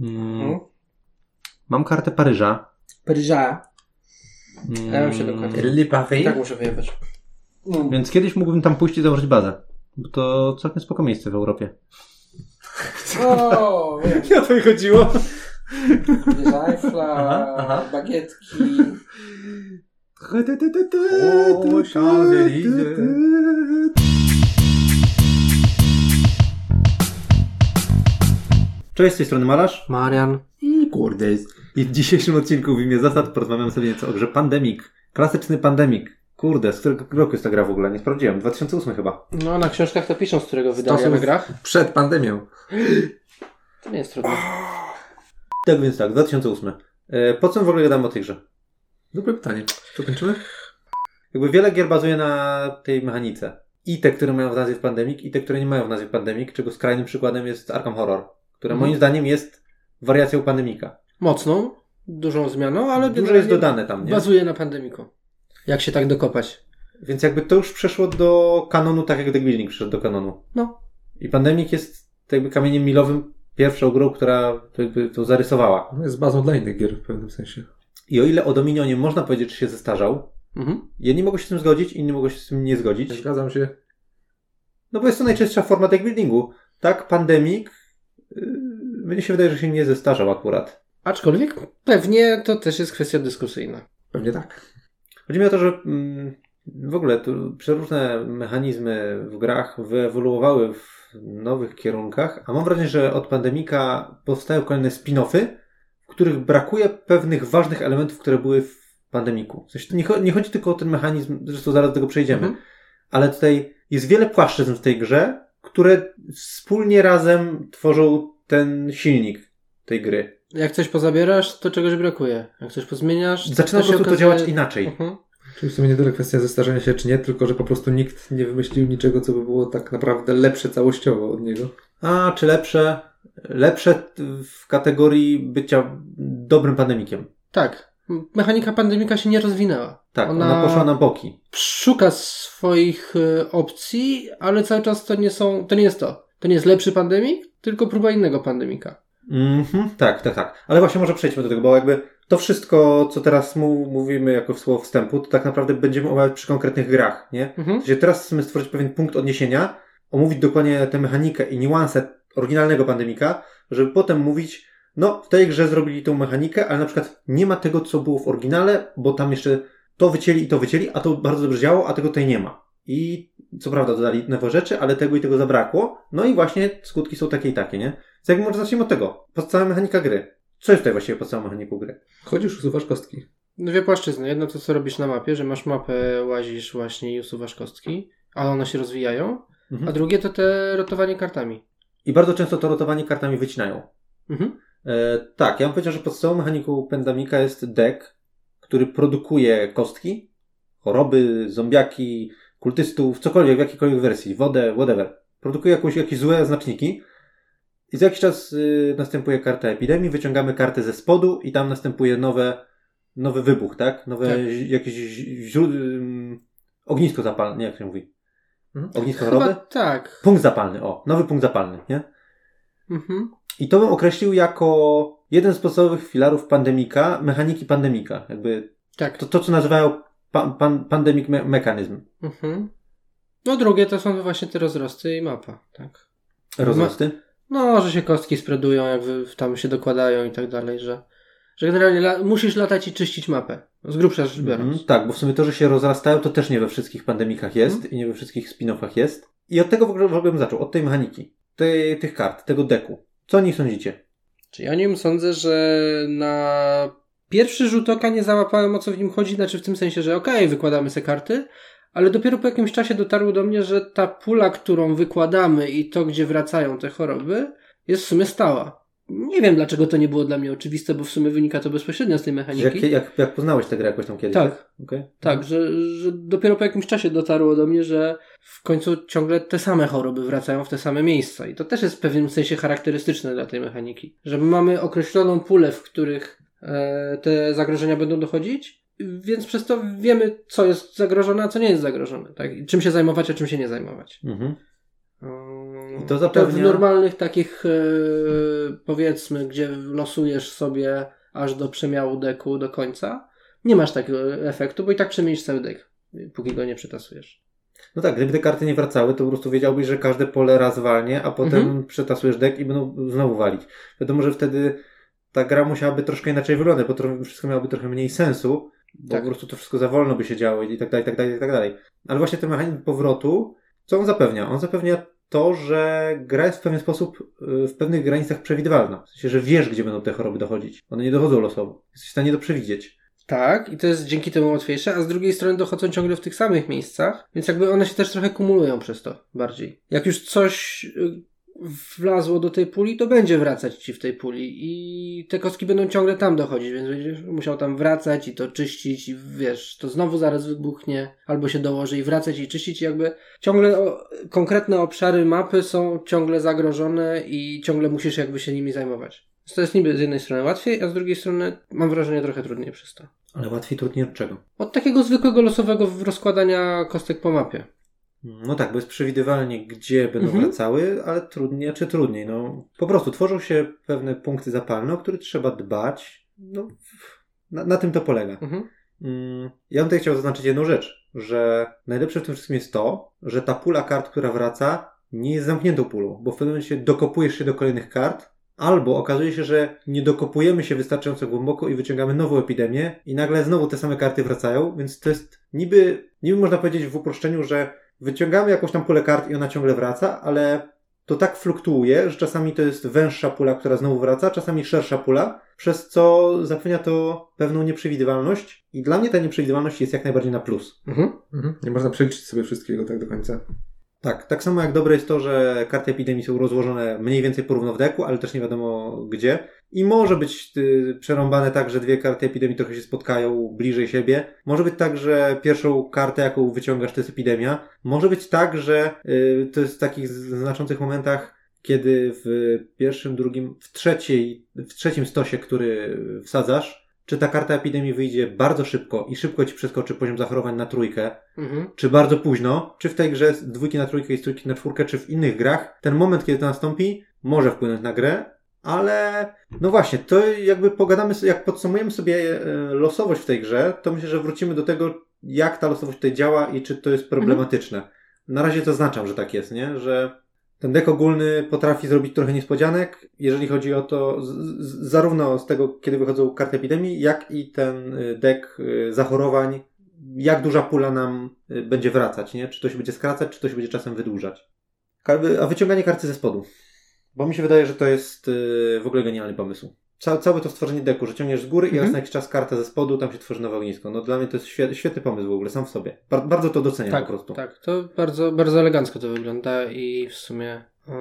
Mm, Mhm. mam kartę Paryża. Paryża. Mm, Ja bym się dokładnie. Le Paris. Tak muszę wyjebać. Mm. Więc kiedyś mógłbym tam pójść i założyć bazę. Bo to całkiem spoko miejsce w Europie. O, wiem. Nie o to mi chodziło. Żajfla, bagietki. O, Cześć, z tej strony Malarz. Marian. I kurde. I w dzisiejszym odcinku w imię zasad porozmawiamy sobie nieco o grze Pandemic. Klasyczny Pandemic. Kurde, z którego roku jest ta gra w ogóle? Nie sprawdziłem. 2008 chyba. No, na książkach to piszą, z którego wydania na grach. Przed pandemią. To nie jest trudne. Tak więc tak, 2008. E, po co w ogóle gadamy o tej grze? Dobre pytanie. Co kończymy? Jakby wiele gier bazuje na tej mechanice. I te, które mają w nazwie Pandemic, i te, które nie mają w nazwie Pandemic, czego skrajnym przykładem jest Arkham Horror, które Mhm. moim zdaniem jest wariacją Pandemika. Mocną, dużą zmianą, ale Dużo jest dodane tam, nie? Bazuje na pandemiku. Jak się tak dokopać? Więc jakby to już przeszło do kanonu, tak jak The Building przeszedł do kanonu. No. I Pandemic jest jakby kamieniem milowym pierwszą grą, która to jakby to zarysowała. No jest bazą dla innych gier w pewnym sensie. I o ile o Dominionie można powiedzieć, że się zestarzał, Mhm. jedni mogą się z tym zgodzić, inni mogą się z tym nie zgodzić. Zgadzam się. No bo jest to najczęstsza forma deck buildingu. Tak, Pandemic, yy, mnie się wydaje, że się nie zestarzał akurat. Aczkolwiek pewnie to też jest kwestia dyskusyjna. Pewnie tak. Chodzi mi o to, że mm, w ogóle tu przeróżne mechanizmy w grach wyewoluowały w nowych kierunkach, a mam wrażenie, że od Pandemika powstają kolejne spin-offy, w których brakuje pewnych ważnych elementów, które były w Pandemiku. W sensie, nie, cho- nie chodzi tylko o ten mechanizm, zresztą zaraz do tego przejdziemy, Mhm. ale tutaj jest wiele płaszczyzn w tej grze, które wspólnie razem tworzą ten silnik tej gry. Jak coś pozabierasz, to czegoś brakuje. Jak coś pozmieniasz, to Zaczyna po się prostu to okazuje- działać inaczej. Mhm. Czyli w sumie nie tyle kwestia zestarzenia się czy nie, tylko że po prostu nikt nie wymyślił niczego, co by było tak naprawdę lepsze całościowo od niego. A, czy lepsze? Lepsze w kategorii bycia dobrym pandemikiem. Tak. Mechanika pandemika się nie rozwinęła. Tak, ona, poszła na boki. Szuka swoich e, opcji, ale cały czas to nie są, to nie jest to. To nie jest lepszy pandemik, tylko próba innego pandemika. Mhm, tak, tak, tak. Ale właśnie może przejdźmy do tego, bo jakby to wszystko, co teraz mówimy jako słowo wstępu, to tak naprawdę będziemy omawiać przy konkretnych grach, nie? Mhm. W sensie teraz chcemy stworzyć pewien punkt odniesienia, omówić dokładnie tę mechanikę i niuanse oryginalnego pandemika, żeby potem mówić, no w tej grze zrobili tą mechanikę, ale na przykład nie ma tego, co było w oryginale, bo tam jeszcze to wycięli i to wycięli, a to bardzo dobrze działało, a tego tutaj nie ma. I co prawda dodali nowe rzeczy, ale tego i tego zabrakło. No i właśnie skutki są takie i takie, nie? Więc jakby może zacznijmy od tego. Podstawowa mechanika gry. Co jest tutaj właściwie podstawową mechaniką gry? Chodzisz, usuwasz kostki. Dwie płaszczyzny. Jedno to, co robisz na mapie, że masz mapę, łazisz właśnie i usuwasz kostki, ale one się rozwijają. A Mhm. drugie to te rotowanie kartami. I bardzo często to rotowanie kartami wycinają. Mhm. E, tak, ja bym powiedział, że podstawową mechaniką Pandemika jest deck, który produkuje kostki, choroby, zombiaki, kultystów, cokolwiek, w jakiejkolwiek wersji, wodę, whatever. Produkuje jakąś, jakieś złe znaczniki i za jakiś czas y, następuje karta epidemii, wyciągamy kartę ze spodu i tam następuje nowe, nowy wybuch, tak? Nowe Tak. jakieś źród... ognisko zapalne, nie jak się mówi? Mhm. Ognisko choroby? tak. Punkt zapalny, o, nowy punkt zapalny, nie? Mhm. I to bym określił jako jeden z podstawowych filarów pandemika, mechaniki pandemika. Jakby Tak. to, to co nazywają pan, pan, pandemic me- mechanizm. Mhm. No drugie to są właśnie te rozrosty i mapa, tak. Rozrosty. No, że się kostki spreadują, jak tam się dokładają i tak dalej, że, że generalnie la, musisz latać i czyścić mapę. Z grubsza rzecz biorąc. Mhm, tak, bo w sumie to, że się rozrastają, to też nie we wszystkich pandemikach jest Mhm. i nie we wszystkich spin-offach jest. I od tego w ogóle, w ogóle bym zaczął, od tej mechaniki, tej, tych kart, tego deku. Co o nich sądzicie? Czyli ja o nim sądzę, że na pierwszy rzut oka nie załapałem o co w nim chodzi, znaczy w tym sensie, że okej, wykładamy se karty, ale dopiero po jakimś czasie dotarło do mnie, że ta pula, którą wykładamy i to, gdzie wracają te choroby, jest w sumie stała. Nie wiem, dlaczego to nie było dla mnie oczywiste, bo w sumie wynika to bezpośrednio z tej mechaniki. Jak, jak, jak poznałeś tę grę jakoś tam kiedyś? Tak. Okej. Tak, że, że dopiero po jakimś czasie dotarło do mnie, że w końcu ciągle te same choroby wracają w te same miejsca. I to też jest w pewnym sensie charakterystyczne dla tej mechaniki. Że my mamy określoną pulę, w których e, te zagrożenia będą dochodzić, więc przez to wiemy, co jest zagrożone, a co nie jest zagrożone. Tak? I czym się zajmować, a czym się nie zajmować. Mhm. I to To w zapewnia... normalnych takich, e, powiedzmy, gdzie losujesz sobie aż do przemiału deku do końca, nie masz takiego efektu, bo i tak przemienisz cały dek, póki go nie przetasujesz. No tak, gdyby te karty nie wracały, to po prostu wiedziałbyś, że każde pole raz walnie, a potem Mhm. przetasujesz dek i będą znowu walić. Wiadomo, że wtedy ta gra musiałaby troszkę inaczej wyglądać, bo trochę, wszystko miałoby trochę mniej sensu, bo Tak. po prostu to wszystko za wolno by się działo i tak dalej, i tak dalej, i tak dalej. Ale właśnie ten mechanizm powrotu, co on zapewnia? On zapewnia to, że gra jest w pewien sposób, y, w pewnych granicach przewidywalna. W sensie, że wiesz, gdzie będą te choroby dochodzić. One nie dochodzą losowo. Jesteś w stanie to przewidzieć. Tak, i to jest dzięki temu łatwiejsze, a z drugiej strony dochodzą ciągle w tych samych miejscach, więc jakby one się też trochę kumulują przez to bardziej. Jak już coś y, wlazło do tej puli, to będzie wracać ci w tej puli i te kostki będą ciągle tam dochodzić, więc będziesz musiał tam wracać i to czyścić i wiesz, to znowu zaraz wybuchnie, albo się dołoży i wracać i czyścić i jakby ciągle o, konkretne obszary mapy są ciągle zagrożone i ciągle musisz jakby się nimi zajmować. Więc To jest niby z jednej strony łatwiej, a z drugiej strony mam wrażenie trochę trudniej przez to. Ale łatwiej, trudniej od czego? Od takiego zwykłego losowego rozkładania kostek po mapie. No tak, bo jest przewidywalnie, gdzie będą Mhm. wracały, ale trudniej, czy trudniej. No, po prostu tworzą się pewne punkty zapalne, o które trzeba dbać. No, na, na tym to polega. Mhm. Mm, Ja bym tutaj chciał zaznaczyć jedną rzecz, że najlepsze w tym wszystkim jest to, że ta pula kart, która wraca, nie jest zamkniętą pulą, bo w pewnym momencie dokopujesz się do kolejnych kart, albo okazuje się, że nie dokopujemy się wystarczająco głęboko i wyciągamy nową epidemię i nagle znowu te same karty wracają, więc to jest niby, niby można powiedzieć w uproszczeniu, że wyciągamy jakąś tam pulę kart i ona ciągle wraca, ale to tak fluktuuje, że czasami to jest węższa pula, która znowu wraca, czasami szersza pula, przez co zapewnia to pewną nieprzewidywalność i dla mnie ta nieprzewidywalność jest jak najbardziej na plus. Mhm. Mhm. Nie można przeliczyć sobie wszystkiego tak do końca. Tak, tak samo jak dobre jest to, że karty epidemii są rozłożone mniej więcej porówno w deku, ale też nie wiadomo gdzie. I może być y, przerąbane tak, że dwie karty epidemii trochę się spotkają bliżej siebie. Może być tak, że pierwszą kartę, jaką wyciągasz, to jest epidemia. Może być tak, że y, to jest w takich znaczących momentach, kiedy w pierwszym, drugim, w trzeciej, w trzecim stosie, który wsadzasz, czy ta karta epidemii wyjdzie bardzo szybko i szybko ci przeskoczy poziom zachorowań na trójkę, Mhm. czy bardzo późno, czy w tej grze z dwójki na trójkę i z trójki na czwórkę, czy w innych grach, ten moment, kiedy to nastąpi, może wpłynąć na grę, ale no właśnie, to jakby pogadamy, jak podsumujemy sobie e, losowość w tej grze, to myślę, że wrócimy do tego, jak ta losowość tutaj działa i czy to jest problematyczne. Na razie zaznaczam, że tak jest, nie? Że ten dek ogólny potrafi zrobić trochę niespodzianek, jeżeli chodzi o to, z, z, zarówno z tego, kiedy wychodzą karty epidemii, jak i ten y, dek y, zachorowań, jak duża pula nam y, będzie wracać, nie? Czy to się będzie skracać, czy to się będzie czasem wydłużać. A wyciąganie karty ze spodu. Bo mi się wydaje, że to jest y, w ogóle genialny pomysł. Ca całe to stworzenie deku, że ciągniesz z góry i Mhm. raz na jakiś czas kartę ze spodu, tam się tworzy nowe ognisko. No dla mnie to jest świe świetny pomysł w ogóle, sam w sobie. Bar bardzo to doceniam Tak, po prostu. tak. To bardzo, bardzo elegancko to wygląda i w sumie yy,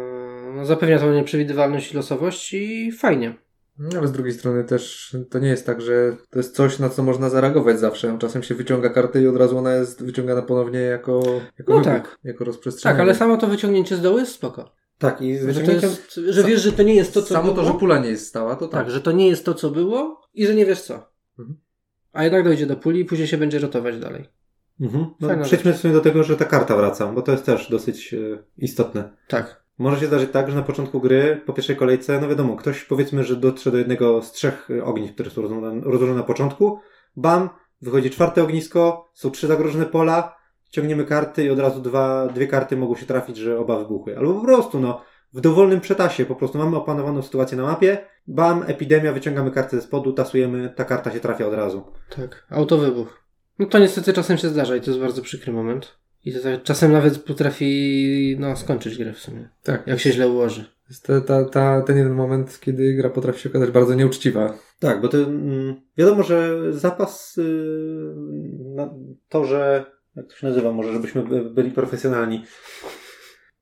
no, zapewnia tą nieprzewidywalność i losowość i fajnie. No, Ale z drugiej strony też to nie jest tak, że to jest coś, na co można zareagować zawsze. Czasem się wyciąga kartę i od razu ona jest wyciągana ponownie jako, jako No wybuch, tak. jako rozprzestrzenianie. Tak, ale samo to wyciągnięcie z dołu jest spoko. Tak, i Że, to jest, że wiesz, że to nie jest to, co Samo było. to, że pula nie jest stała, to Tak, tak. że to nie jest to, co było i że nie wiesz co. Mhm. A jednak dojdzie do puli i później się będzie rotować dalej. Mhm. No, Fajna przejdźmy w sumie do tego, że ta karta wraca, bo to jest też dosyć y, istotne. Tak. Może się zdarzyć tak, że na początku gry, po pierwszej kolejce, no wiadomo, ktoś powiedzmy, że dotrze do jednego z trzech y, ognisk, które są rozłożone na początku, bam, wychodzi czwarte ognisko, są trzy zagrożone pola, ciągniemy karty i od razu dwa, dwie karty mogą się trafić, że oba wybuchły. Albo po prostu, no, w dowolnym przetasie, po prostu mamy opanowaną sytuację na mapie, bam, epidemia, wyciągamy kartę ze spodu, tasujemy, ta karta się trafia od razu. Tak. Autowybuch. No to niestety czasem się zdarza i to jest bardzo przykry moment. I to tak, czasem nawet potrafi no, skończyć grę w sumie. Tak. Jak się źle ułoży. Jest ta, ta, ta, ten jeden moment, kiedy gra potrafi się okazać bardzo nieuczciwa. Tak, bo to mm, wiadomo, że zapas y, na to, że jak to się nazywa, może żebyśmy by- byli profesjonalni.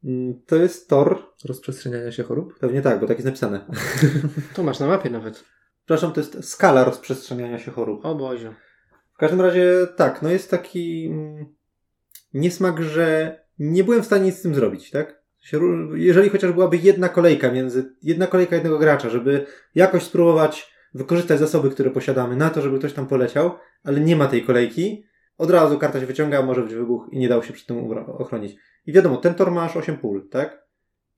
Mm, To jest tor, Rozprzestrzeniania się chorób. pewnie tak, bo tak jest napisane. To masz na mapie nawet. Przepraszam, to jest skala rozprzestrzeniania się chorób. O Boziu. W każdym razie tak, no jest taki mm, niesmak, że nie byłem w stanie nic z tym zrobić, tak? Jeżeli chociaż byłaby jedna kolejka między, jedna kolejka jednego gracza, żeby jakoś spróbować wykorzystać zasoby, które posiadamy na to, żeby ktoś tam poleciał, ale nie ma tej kolejki, od razu karta się wyciąga, może być wybuch i nie dało się przed tym ochronić. I wiadomo, ten tor ma aż 8 pól, tak?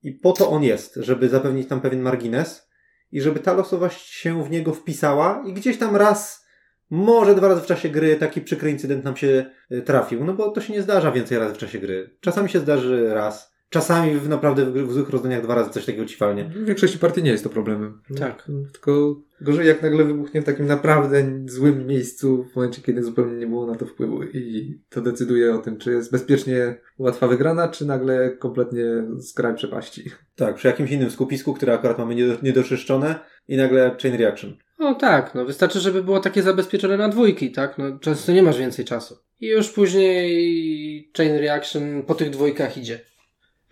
I po to on jest, żeby zapewnić tam pewien margines i żeby ta losowość się w niego wpisała i gdzieś tam raz, może dwa razy w czasie gry taki przykry incydent nam się y, trafił. No bo to się nie zdarza więcej razy w czasie gry. Czasami się zdarzy raz. Czasami w naprawdę w, w złych rozdaniach dwa razy coś takiego ci falnie. W większości partii nie jest to problemem. Tak. Tylko gorzej jak nagle wybuchnie w takim naprawdę złym miejscu w momencie, kiedy zupełnie nie było na to wpływu i to decyduje o tym, czy jest bezpiecznie łatwa wygrana, czy nagle kompletnie skraj przepaści. Tak, przy jakimś innym skupisku, które akurat mamy niedo- niedoczyszczone i nagle chain reaction. No tak, no wystarczy, żeby było takie zabezpieczone na dwójki, tak? No często nie masz więcej czasu. I już później chain reaction po tych dwójkach idzie.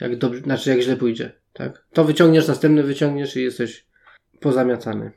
Jak dobrze, znaczy jak źle pójdzie, tak? To wyciągniesz, następny wyciągniesz i jesteś pozamiatany.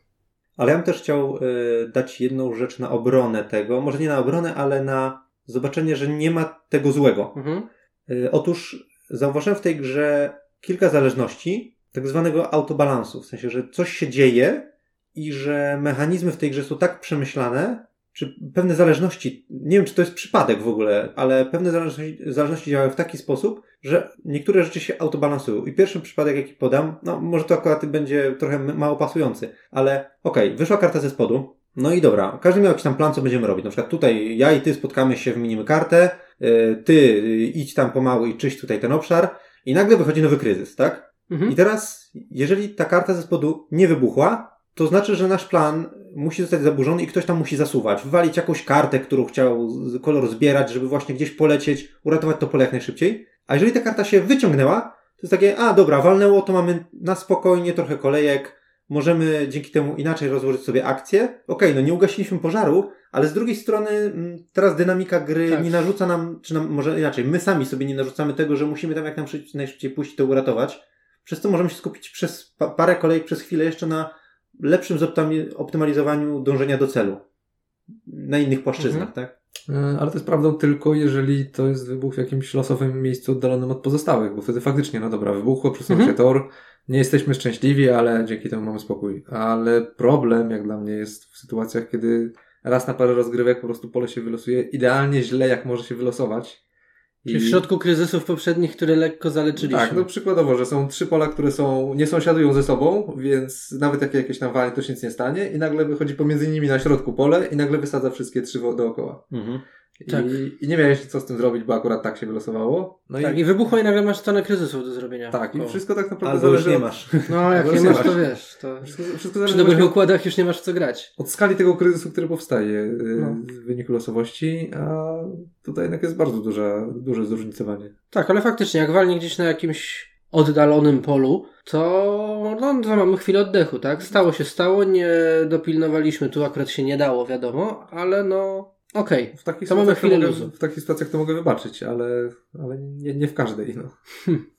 Ale ja bym też chciał y, dać jedną rzecz na obronę tego. Może nie na obronę, ale na zobaczenie, że nie ma tego złego. Mhm. Y, otóż zauważyłem w tej grze kilka zależności, tak zwanego autobalansu. W sensie, że coś się dzieje i że mechanizmy w tej grze są tak przemyślane, czy pewne zależności, nie wiem czy to jest przypadek w ogóle, ale pewne zależności, zależności działają w taki sposób, że niektóre rzeczy się autobalansują. I pierwszy przypadek, jaki podam, no może to akurat będzie trochę mało pasujący, ale okej, wyszła karta ze spodu, no i dobra, każdy miał jakiś tam plan, co będziemy robić. Na przykład tutaj ja i ty spotkamy się, wymienimy kartę, yy, ty yy, idź tam pomału i czyść tutaj ten obszar i nagle wychodzi nowy kryzys, tak? Mhm. I teraz, jeżeli ta karta ze spodu nie wybuchła, to znaczy, że nasz plan musi zostać zaburzony i ktoś tam musi zasuwać, wywalić jakąś kartę, którą chciał kolor zbierać, żeby właśnie gdzieś polecieć, uratować to pole jak najszybciej. A jeżeli ta karta się wyciągnęła, to jest takie, a dobra, walnęło, to mamy na spokojnie trochę kolejek, możemy dzięki temu inaczej rozłożyć sobie akcje. Okej, no nie ugasiliśmy pożaru, ale z drugiej strony mm, teraz dynamika gry Tak. nie narzuca nam, czy nam, może inaczej, my sami sobie nie narzucamy tego, że musimy tam jak nam szybciej, najszybciej pójść to uratować. Przez to możemy się skupić przez pa- parę kolejek, przez chwilę jeszcze na lepszym zoptami- optymalizowaniu dążenia do celu. Na innych płaszczyznach, Mhm. tak? E, Ale to jest prawdą tylko, jeżeli to jest wybuch w jakimś losowym miejscu oddalonym od pozostałych, bo wtedy faktycznie, no dobra, wybuchło, przesunął Mhm. się tor, nie jesteśmy szczęśliwi, ale dzięki temu mamy spokój. Ale problem, jak dla mnie, jest w sytuacjach, kiedy raz na parę rozgrywek po prostu pole się wylosuje idealnie źle, jak może się wylosować. Czyli w środku kryzysów poprzednich, które lekko zaleczyliśmy. Tak, no przykładowo, że są trzy pola, które są, nie sąsiadują ze sobą, więc nawet jak jakieś tam walnie, to się nic nie stanie i nagle wychodzi pomiędzy nimi na środku pole i nagle wysadza wszystkie trzy dookoła. Mhm. Tak. I, I nie miałeś co z tym zrobić, bo akurat tak się wylosowało. No tak, i, i wybuchło i nagle masz stonę kryzysów do zrobienia. tak, i wszystko tak naprawdę Albo już zależy nie od, masz. No, jak nie nie masz, masz. to wiesz. To... Wszystko, wszystko Przy dobrych właśnie układach już nie masz co grać. od skali tego kryzysu, który powstaje yy, No. w wyniku losowości, a tutaj jednak jest bardzo duża, duże zróżnicowanie. Tak, ale faktycznie, jak walnie gdzieś na jakimś oddalonym polu, to, no, to mamy chwilę oddechu, tak? Stało się stało, nie dopilnowaliśmy, tu akurat się nie dało, wiadomo, ale no, okej. W takich To mamy sytuacjach chwilę mogę, luzu. W takich sytuacjach to mogę wybaczyć, ale, ale nie, nie w każdej. No.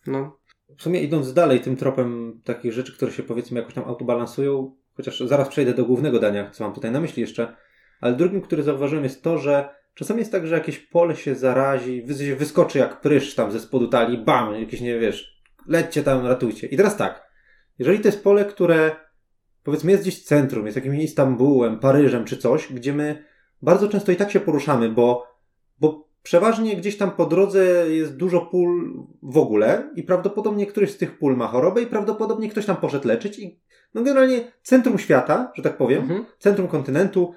No. W sumie idąc dalej tym tropem takich rzeczy, które się powiedzmy jakoś tam autobalansują, chociaż zaraz przejdę do głównego dania, co mam tutaj na myśli jeszcze, ale drugim, który zauważyłem jest to, że czasami jest tak, że jakieś pole się zarazi, wy- wyskoczy jak prysz tam ze spodu talii, bam, jakieś nie wiesz, lećcie tam, ratujcie. I teraz tak, jeżeli to jest pole, które powiedzmy jest gdzieś w centrum, jest jakimś Istambułem, Paryżem czy coś, gdzie my bardzo często i tak się poruszamy, bo, bo przeważnie gdzieś tam po drodze jest dużo pól w ogóle i prawdopodobnie któryś z tych pól ma chorobę i prawdopodobnie ktoś tam poszedł leczyć i no generalnie centrum świata, że tak powiem, Mhm. centrum kontynentu,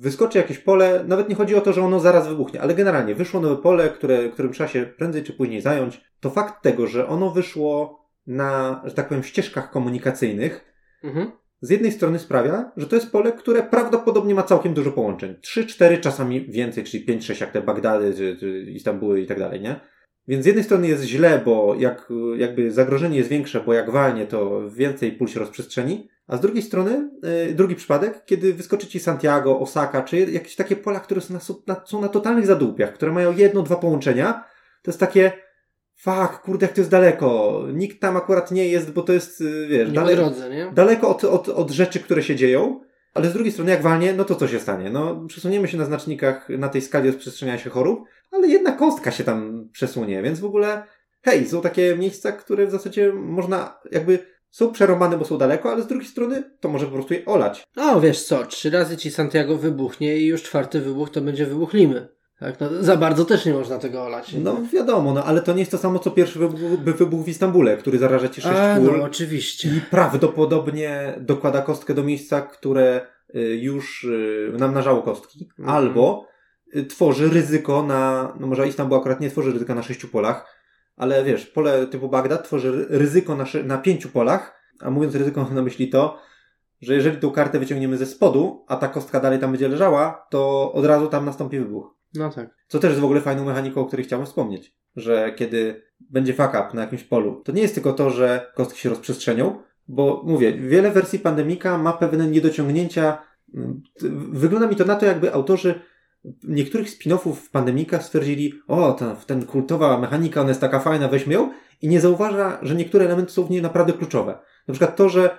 wyskoczy jakieś pole, nawet nie chodzi o to, że ono zaraz wybuchnie, ale generalnie wyszło nowe pole, które, którym trzeba się prędzej czy później zająć, to fakt tego, że ono wyszło na, że tak powiem, ścieżkach komunikacyjnych, Mhm. Z jednej strony sprawia, że to jest pole, które prawdopodobnie ma całkiem dużo połączeń. 3, 4, czasami więcej, czyli 5, 6, jak te Bagdady, czy, czy Istambuły i tak dalej, nie? Więc z jednej strony jest źle, bo jak, jakby zagrożenie jest większe, bo jak walnie, to więcej pól się rozprzestrzeni. A z drugiej strony, yy, drugi przypadek, kiedy wyskoczy ci Santiago, Osaka, czy jakieś takie pola, które są na, są na totalnych zadłupiach, które mają jedno, dwa połączenia, to jest takie, fuck, kurde, jak to jest daleko. Nikt tam akurat nie jest, bo to jest, yy, wiesz, daleko drodze, nie? daleko od, od, od rzeczy, które się dzieją, ale z drugiej strony, jak walnie, no to co się stanie? No, przesuniemy się na znacznikach na tej skali rozprzestrzeniania się chorób, ale jedna kostka się tam przesunie, więc w ogóle, hej, są takie miejsca, które w zasadzie można, jakby, są przerąbane, bo są daleko, ale z drugiej strony, to może po prostu je olać. O, wiesz co, trzy razy ci Santiago wybuchnie i już czwarty wybuch to będzie wybuch Limy. Tak, no, za bardzo też nie można tego olać. No wiadomo, no ale to nie jest to samo co pierwszy wybuch, wybuch w Istambule, który zaraża ci sześć A, pól no oczywiście. i prawdopodobnie dokłada kostkę do miejsca, które y, już y, namnażało kostki, Mhm. albo y, tworzy ryzyko na, no może Istanbul akurat nie tworzy ryzyka na sześciu polach, ale wiesz, pole typu Bagdad tworzy ry- ryzyko na, na pięciu polach, a mówiąc ryzyko mam na myśli to, że jeżeli tą kartę wyciągniemy ze spodu, a ta kostka dalej tam będzie leżała, to od razu tam nastąpi wybuch. No tak. Co też jest w ogóle fajną mechaniką, o której chciałem wspomnieć. Że kiedy będzie fuck up na jakimś polu, to nie jest tylko to, że kostki się rozprzestrzenią, bo mówię, wiele wersji pandemika ma pewne niedociągnięcia. Mm, Wygląda mi to na to, jakby autorzy niektórych spin-offów pandemika stwierdzili, o, ta, ten kultowa mechanika, ona jest taka fajna, weźmy ją i nie zauważa, że niektóre elementy są w niej naprawdę kluczowe. Na przykład to, że.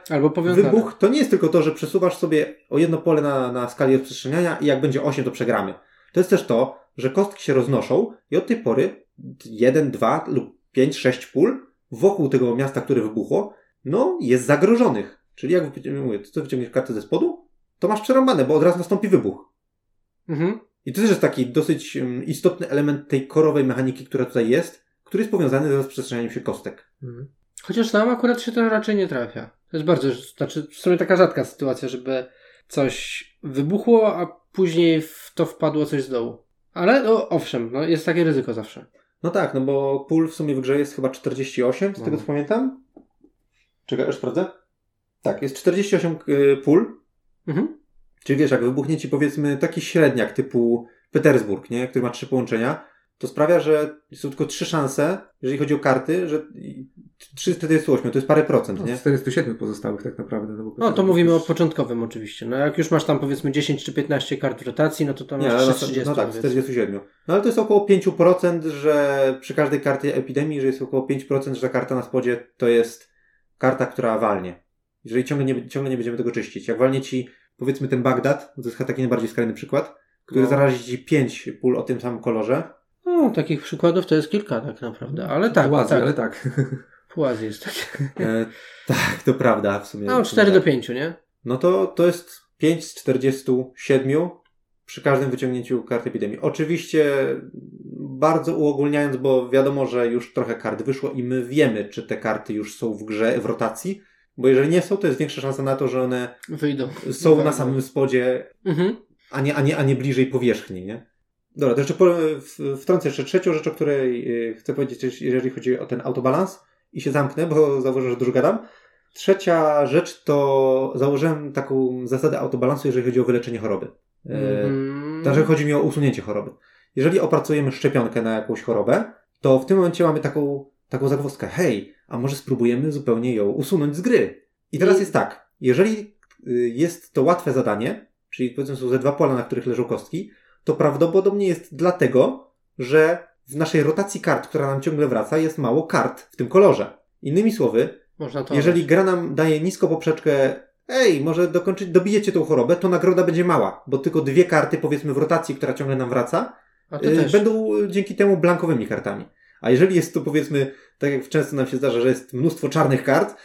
Wybuch to nie jest tylko to, że przesuwasz sobie o jedno pole na, na skali rozprzestrzeniania i jak będzie 8, to przegramy. To jest też to, że kostki się roznoszą i od tej pory 1, 2 lub 5, 6 pól wokół tego miasta, które wybuchło, no jest zagrożonych. Czyli jak mówię, ty wyciągniesz kartę ze spodu, to masz przerąbane, bo od razu nastąpi wybuch. Mhm. I to też jest taki dosyć istotny element tej korowej mechaniki, która tutaj jest, który jest powiązany z rozprzestrzenianiem się kostek. Mhm. Chociaż nam akurat się to raczej nie trafia. To jest bardzo, znaczy w sumie taka rzadka sytuacja, żeby coś wybuchło, a później w to wpadło coś z dołu. Ale no, owszem, no, jest takie ryzyko zawsze. No tak, no bo pól w sumie w grze jest chyba 48, z No. tego co pamiętam. Czekaj, aż sprawdzę. Tak, jest 48 y, pól. Mhm. Czyli wiesz, jak wybuchnie ci powiedzmy taki średniak typu Petersburg, nie? który ma trzy połączenia, to sprawia, że są tylko trzy szanse, jeżeli chodzi o karty, że 348 to jest parę procent, No, nie? z 407 pozostałych tak naprawdę. No, bo No to mówimy o początkowym oczywiście. No jak już masz tam powiedzmy 10 czy 15 kart w rotacji, no to tam Nie, masz ale na, 30. no tak, powiedzmy. 47. No ale to jest około 5%, że przy każdej karcie epidemii, że jest około 5%, że ta karta na spodzie to jest karta, która walnie. Jeżeli ciągle nie, ciągle nie będziemy tego czyścić. Jak walnie ci, powiedzmy ten Bagdad, to jest chyba taki najbardziej skrajny przykład, który No. zarazi ci 5 pól o tym samym kolorze. No, takich przykładów to jest kilka tak naprawdę, ale tak, Ładnie, tak. ale tak. Pół Azji jest takie. E, tak, to prawda w sumie. No, 4 do 5, nie? No to, to jest 5 z 47 przy każdym wyciągnięciu kart epidemii. Oczywiście bardzo uogólniając, bo wiadomo, że już trochę kart wyszło i my wiemy, czy te karty już są w grze, w rotacji, bo jeżeli nie są, to jest większa szansa na to, że one Wyjdą. są na samym spodzie, Mhm. a nie, a nie, a nie bliżej powierzchni, nie? Dobra, to jeszcze po, w- wtrącę jeszcze trzecią rzecz, o której y, chcę powiedzieć, jeżeli chodzi o ten autobalans i się zamknę, bo zauważyłem, że dużo gadam. Trzecia rzecz to założyłem taką zasadę autobalansu, jeżeli chodzi o wyleczenie choroby. E, Mhm. Znaczy chodzi mi o usunięcie choroby. Jeżeli opracujemy szczepionkę na jakąś chorobę, to w tym momencie mamy taką, taką zagwozdkę. Hej, a może spróbujemy zupełnie ją usunąć z gry. I teraz I- jest tak. Jeżeli y, jest to łatwe zadanie, czyli powiedzmy są ze dwa pola, na których leżą kostki, to prawdopodobnie jest dlatego, że w naszej rotacji kart, która nam ciągle wraca, jest mało kart w tym kolorze. Innymi słowy, Można to. jeżeli gra nam daje nisko poprzeczkę, ej, może dokończyć, dobijecie tą chorobę, to nagroda będzie mała, bo tylko dwie karty, powiedzmy, w rotacji, która ciągle nam wraca, y, będą y, dzięki temu blankowymi kartami. A jeżeli jest to, powiedzmy, tak jak często nam się zdarza, że jest mnóstwo czarnych kart,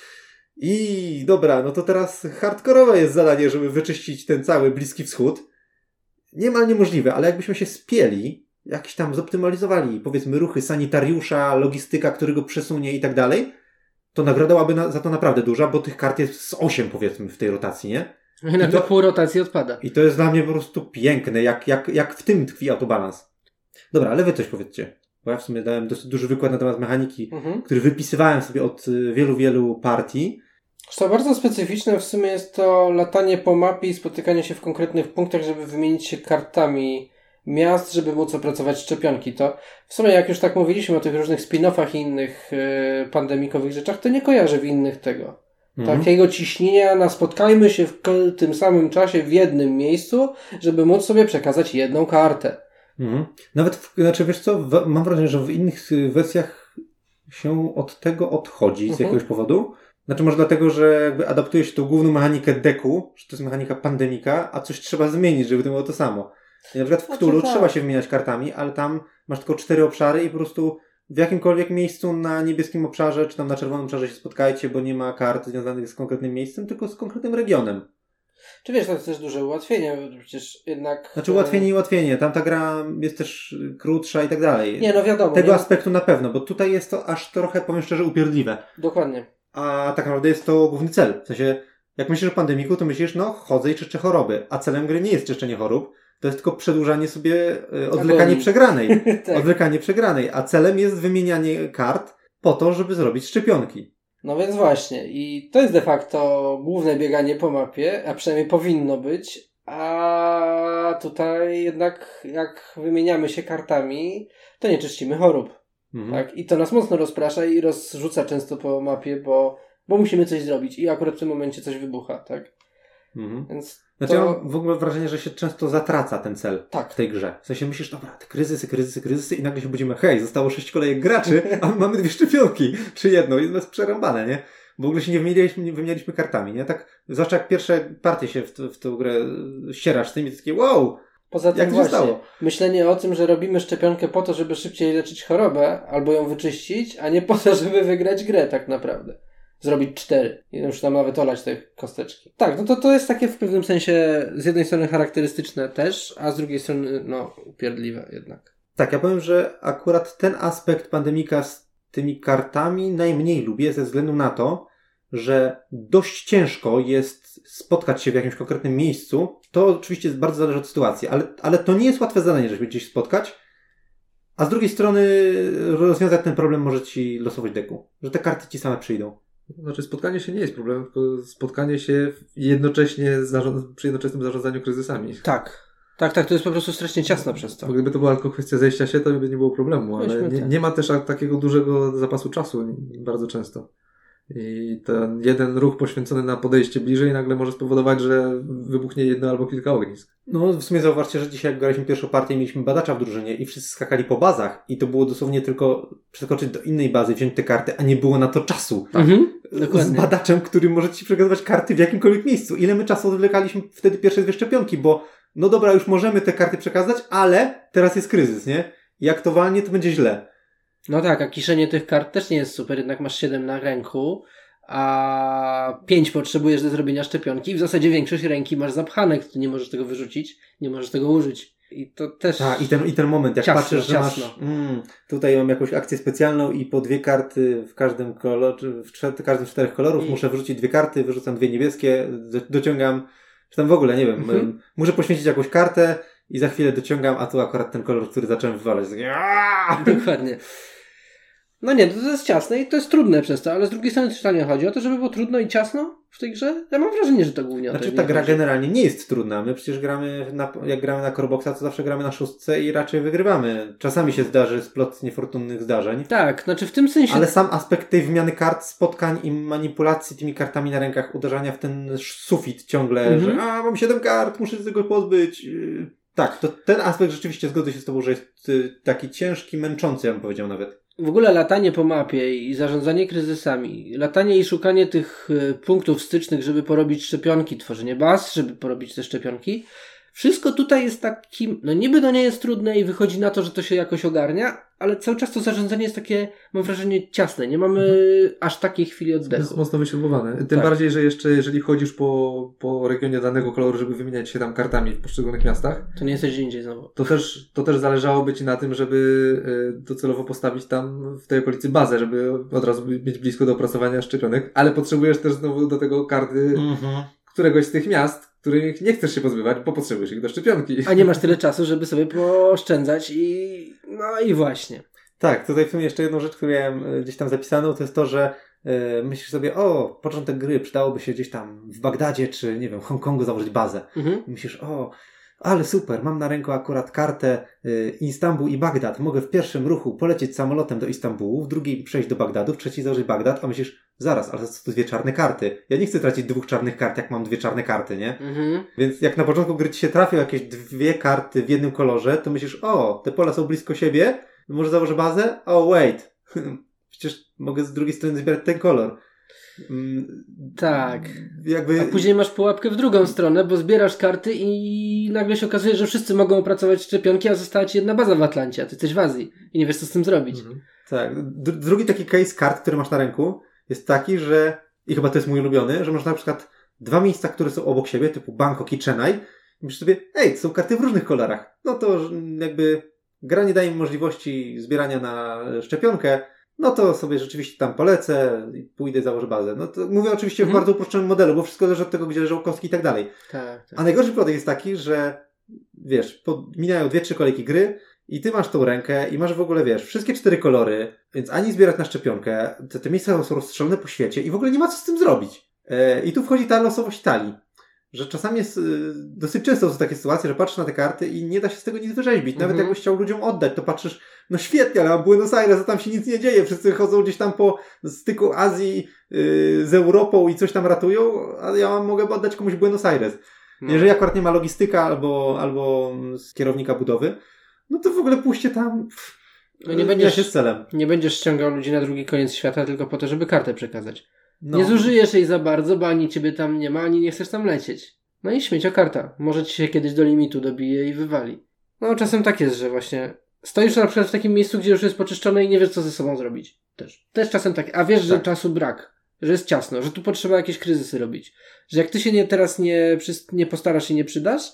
i dobra, no to teraz hardkorowe jest zadanie, żeby wyczyścić ten cały Bliski Wschód. Niemal niemożliwe, ale jakbyśmy się spieli, jakiś tam zoptymalizowali, powiedzmy, ruchy sanitariusza, logistyka, który go przesunie i tak dalej, to nagroda byłaby na, za to naprawdę duża, bo tych kart jest z 8 powiedzmy w tej rotacji, nie? I nagle I to- pół rotacji odpada. I to jest dla mnie po prostu piękne, jak, jak, jak w tym tkwi autobalans. Dobra, ale wy coś powiedzcie. Bo ja w sumie dałem dosyć duży wykład na temat mechaniki, Mhm. który wypisywałem sobie od y, wielu, wielu partii. Co bardzo specyficzne w sumie jest to latanie po mapie i spotykanie się w konkretnych punktach, żeby wymienić się kartami miast, żeby móc opracować szczepionki. To w sumie jak już tak mówiliśmy o tych różnych spin-offach i innych e, pandemikowych rzeczach, to nie kojarzę w innych tego. Mhm. Takiego ciśnienia na spotkajmy się w tym samym czasie w jednym miejscu, żeby móc sobie przekazać jedną kartę. Mhm. Nawet, w, znaczy wiesz co, w, mam wrażenie, że w innych y, wersjach się od tego odchodzi z Mhm. jakiegoś powodu. Znaczy może dlatego, że jakby adaptuje się tą główną mechanikę deku, że to jest mechanika pandemika, a coś trzeba zmienić, żeby to było to samo. I na przykład w Cthulhu tak. trzeba się wymieniać kartami, ale tam masz tylko cztery obszary i po prostu w jakimkolwiek miejscu na niebieskim obszarze, czy tam na czerwonym obszarze się spotkajcie, bo nie ma kart związanych z konkretnym miejscem, tylko z konkretnym regionem. Czy wiesz, to jest też duże ułatwienie, bo przecież jednak... Znaczy e, ułatwienie i ułatwienie. Tam ta gra jest też krótsza i tak dalej. Nie, no wiadomo. Tego nie? aspektu na pewno, bo tutaj jest to aż trochę, powiem szczerze, upierdliwe. Dokładnie. A tak naprawdę jest to główny cel. W sensie, jak myślisz o pandemiku, to myślisz, no, chodzę i czeszczę choroby. A celem gry nie jest czyszczenie chorób, to jest tylko przedłużanie sobie, e, odwlekanie przegranej. tak. Odwlekanie przegranej. A celem jest wymienianie kart po to, żeby zrobić szczepionki. No więc właśnie. I to jest de facto główne bieganie po mapie, a przynajmniej powinno być. A tutaj jednak jak wymieniamy się kartami, to nie czyścimy chorób. Mhm. Tak? I to nas mocno rozprasza i rozrzuca często po mapie, bo, bo musimy coś zrobić i akurat w tym momencie coś wybucha, tak? Mhm. Więc Znaczy, to... ja mam w ogóle wrażenie, że się często zatraca ten cel Tak. w tej grze. W sensie myślisz, dobra, te kryzysy, kryzysy, kryzysy i nagle się budzimy, hej, zostało sześć kolejek graczy, a my mamy dwie szczepionki, czy jedną, to jest przerąbane, nie? W ogóle się nie wymienialiśmy, nie wymienialiśmy kartami, nie? Tak, zwłaszcza jak pierwsze partie się w, w tę grę ścierasz z tymi, to takie, wow, Poza tym właśnie, stało? myślenie o tym, że robimy szczepionkę po to, żeby szybciej leczyć chorobę albo ją wyczyścić, a nie po to, żeby wygrać grę tak naprawdę. Zrobić cztery. I już tam nawet olać te kosteczki. Tak, no to to jest takie w pewnym sensie z jednej strony charakterystyczne też, a z drugiej strony no upierdliwe jednak. Tak, ja powiem, że akurat ten aspekt pandemika z tymi kartami najmniej lubię ze względu na to, że dość ciężko jest spotkać się w jakimś konkretnym miejscu. To oczywiście bardzo zależy od sytuacji, ale, ale to nie jest łatwe zadanie, żeby gdzieś spotkać. A z drugiej strony rozwiązać ten problem może ci losować deku, że te karty ci same przyjdą. Znaczy spotkanie się nie jest problemem, tylko spotkanie się jednocześnie zarząd, przy jednoczesnym zarządzaniu kryzysami. Tak. Tak, tak, to jest po prostu strasznie ciasno przez to. Bo gdyby to była tylko kwestia zejścia się, to by nie było problemu, ale nie, nie ma też takiego dużego zapasu czasu bardzo często. I ten jeden ruch poświęcony na podejście bliżej nagle może spowodować, że wybuchnie jedno albo kilka ognisk. No, w sumie zauważcie, że dzisiaj jak graliśmy pierwszą partię, mieliśmy badacza w drużynie i wszyscy skakali po bazach i to było dosłownie tylko przeskoczyć do innej bazy, wziąć te karty, a nie było na to czasu. Mhm, z dokładnie. badaczem, który może ci przekazywać karty w jakimkolwiek miejscu. Ile my czasu odwlekaliśmy wtedy pierwsze dwie szczepionki, bo no dobra, już możemy te karty przekazać, ale teraz jest kryzys, nie? Jak to walnie, to będzie źle. No tak, a kiszenie tych kart też nie jest super, jednak masz 7 na ręku, a 5 potrzebujesz do zrobienia szczepionki i w zasadzie większość ręki masz zapchane, ty nie możesz tego wyrzucić, nie możesz tego użyć. I to też... Tak, i ten, i ten moment, jak Ciasno, patrzysz, że ciasno. masz, mm, tutaj mam jakąś akcję specjalną i po dwie karty w każdym kolorze, w czter- każdym z czterech kolorów I- muszę wrzucić dwie karty, wyrzucam dwie niebieskie, do, dociągam, czy tam w ogóle, nie wiem, Mhm. em, muszę poświęcić jakąś kartę i za chwilę dociągam, a tu akurat ten kolor, który zacząłem wywalać. Takie! Dokładnie. No nie, to, jest ciasne i to jest trudne przez to, ale z drugiej strony też to nie chodzi o to, żeby było trudno i ciasno w tej grze. Ja mam wrażenie, że to głównie o to Znaczy ta gra chodzi. generalnie nie jest trudna. My przecież gramy, na, jak gramy na Coreboxa, to zawsze gramy na szóstce i raczej wygrywamy. Czasami się zdarzy splot niefortunnych zdarzeń. Tak, znaczy w tym sensie... Ale sam aspekt tej wymiany kart, spotkań i manipulacji tymi kartami na rękach, uderzania w ten sufit ciągle, Mhm. że a, mam 7 kart, muszę się tego pozbyć. Yy, Tak, to ten aspekt rzeczywiście zgodzę się z Tobą, że jest y, taki ciężki, męczący, ja bym powiedział nawet. W ogóle latanie po mapie i zarządzanie kryzysami, latanie i szukanie tych y, punktów stycznych, żeby porobić szczepionki, tworzenie baz, żeby porobić te szczepionki, wszystko tutaj jest takim, no niby to nie jest trudne i wychodzi na to, że to się jakoś ogarnia, ale cały czas to zarządzanie jest takie, mam wrażenie, ciasne. Nie mamy aż takiej chwili Jest oddechu. mocno wyśrubowane. Tym Tak. bardziej, że jeszcze jeżeli chodzisz po, po regionie danego koloru, żeby wymieniać się tam kartami w poszczególnych miastach, To nie jesteś gdzie indziej znowu. to też, to też zależałoby Ci na tym, żeby y, docelowo postawić tam w tej okolicy bazę, żeby od razu mieć blisko do opracowania szczepionek, ale potrzebujesz też znowu do tego karty Mhm. któregoś z tych miast, których nie chcesz się pozbywać, bo potrzebujesz ich do szczepionki. A nie masz tyle czasu, żeby sobie pooszczędzać i no i właśnie. Tak, tutaj w sumie jeszcze jedną rzecz, którą miałem y, gdzieś tam zapisaną, to jest to, że y, myślisz sobie, o, początek gry, przydałoby się gdzieś tam w Bagdadzie, czy nie wiem, w Hongkongu założyć bazę. Mhm. I myślisz, o, ale super, mam na ręku akurat kartę y, Istanbul i Bagdad. Mogę w pierwszym ruchu polecieć samolotem do Istambułu, w drugim przejść do Bagdadu, w trzeciej założyć Bagdad, a myślisz, zaraz, ale to są dwie czarne karty. Ja nie chcę tracić dwóch czarnych kart, jak mam dwie czarne karty, nie? Mhm. Więc jak na początku gry ci się trafią jakieś dwie karty w jednym kolorze, to myślisz, o, te pola są blisko siebie, może założę bazę? O, wait. Przecież mogę z drugiej strony zbierać ten kolor. Mm, Tak. Jakby... A później masz pułapkę w drugą stronę, bo zbierasz karty i nagle się okazuje, że wszyscy mogą opracować szczepionki, a została ci jedna baza w Atlancie, a ty jesteś w Azji i nie wiesz, co z tym zrobić. Mhm. Tak. D- drugi taki case kart, który masz na ręku, jest taki, że, i chyba to jest mój ulubiony, że masz na przykład dwa miejsca, które są obok siebie, typu Bangkok i Chennai, i myślisz sobie, ej, to są karty w różnych kolorach. No to jakby gra nie daje mi możliwości zbierania na szczepionkę, no to sobie rzeczywiście tam polecę i pójdę, założę bazę. No to mówię oczywiście Mhm. w bardzo uproszczonym modelu, bo wszystko zależy od tego, gdzie leżą kostki i tak dalej. Tak, tak. A najgorszy przypadek jest taki, że wiesz, po, mijają dwie, trzy kolejki gry i ty masz tą rękę i masz w ogóle, wiesz, wszystkie cztery kolory, więc ani zbierać na szczepionkę, te, te miejsca są rozstrzelone po świecie i w ogóle nie ma co z tym zrobić. E, I tu wchodzi ta losowość talii. Że czasami jest, y, dosyć często są takie sytuacje, że patrzysz na te karty i nie da się z tego nic wyrzeźbić. Nawet Mhm. jakbyś chciał ludziom oddać, to patrzysz, no świetnie, ale mam Buenos Aires, a tam się nic nie dzieje. Wszyscy chodzą gdzieś tam po styku Azji y, z Europą i coś tam ratują, a ja mogę oddać komuś Buenos Aires. No. Jeżeli akurat nie ma logistyka albo, albo z kierownika budowy, no to w ogóle pójście tam. No nie będziesz- się z celem. Nie będziesz ściągał ludzi na drugi koniec świata tylko po to, żeby kartę przekazać. No. Nie zużyjesz jej za bardzo, bo ani ciebie tam nie ma, ani nie chcesz tam lecieć. No i śmiecia karta. Może ci się kiedyś do limitu dobije i wywali. No czasem tak jest, że właśnie stoisz na przykład w takim miejscu, gdzie już jest poczyszczone i nie wiesz, co ze sobą zrobić. Też. Też czasem tak. A wiesz, że Tak. czasu brak. Że jest ciasno, że tu potrzeba jakieś kryzysy robić. Że jak ty się nie, teraz nie, nie postarasz i nie przydasz,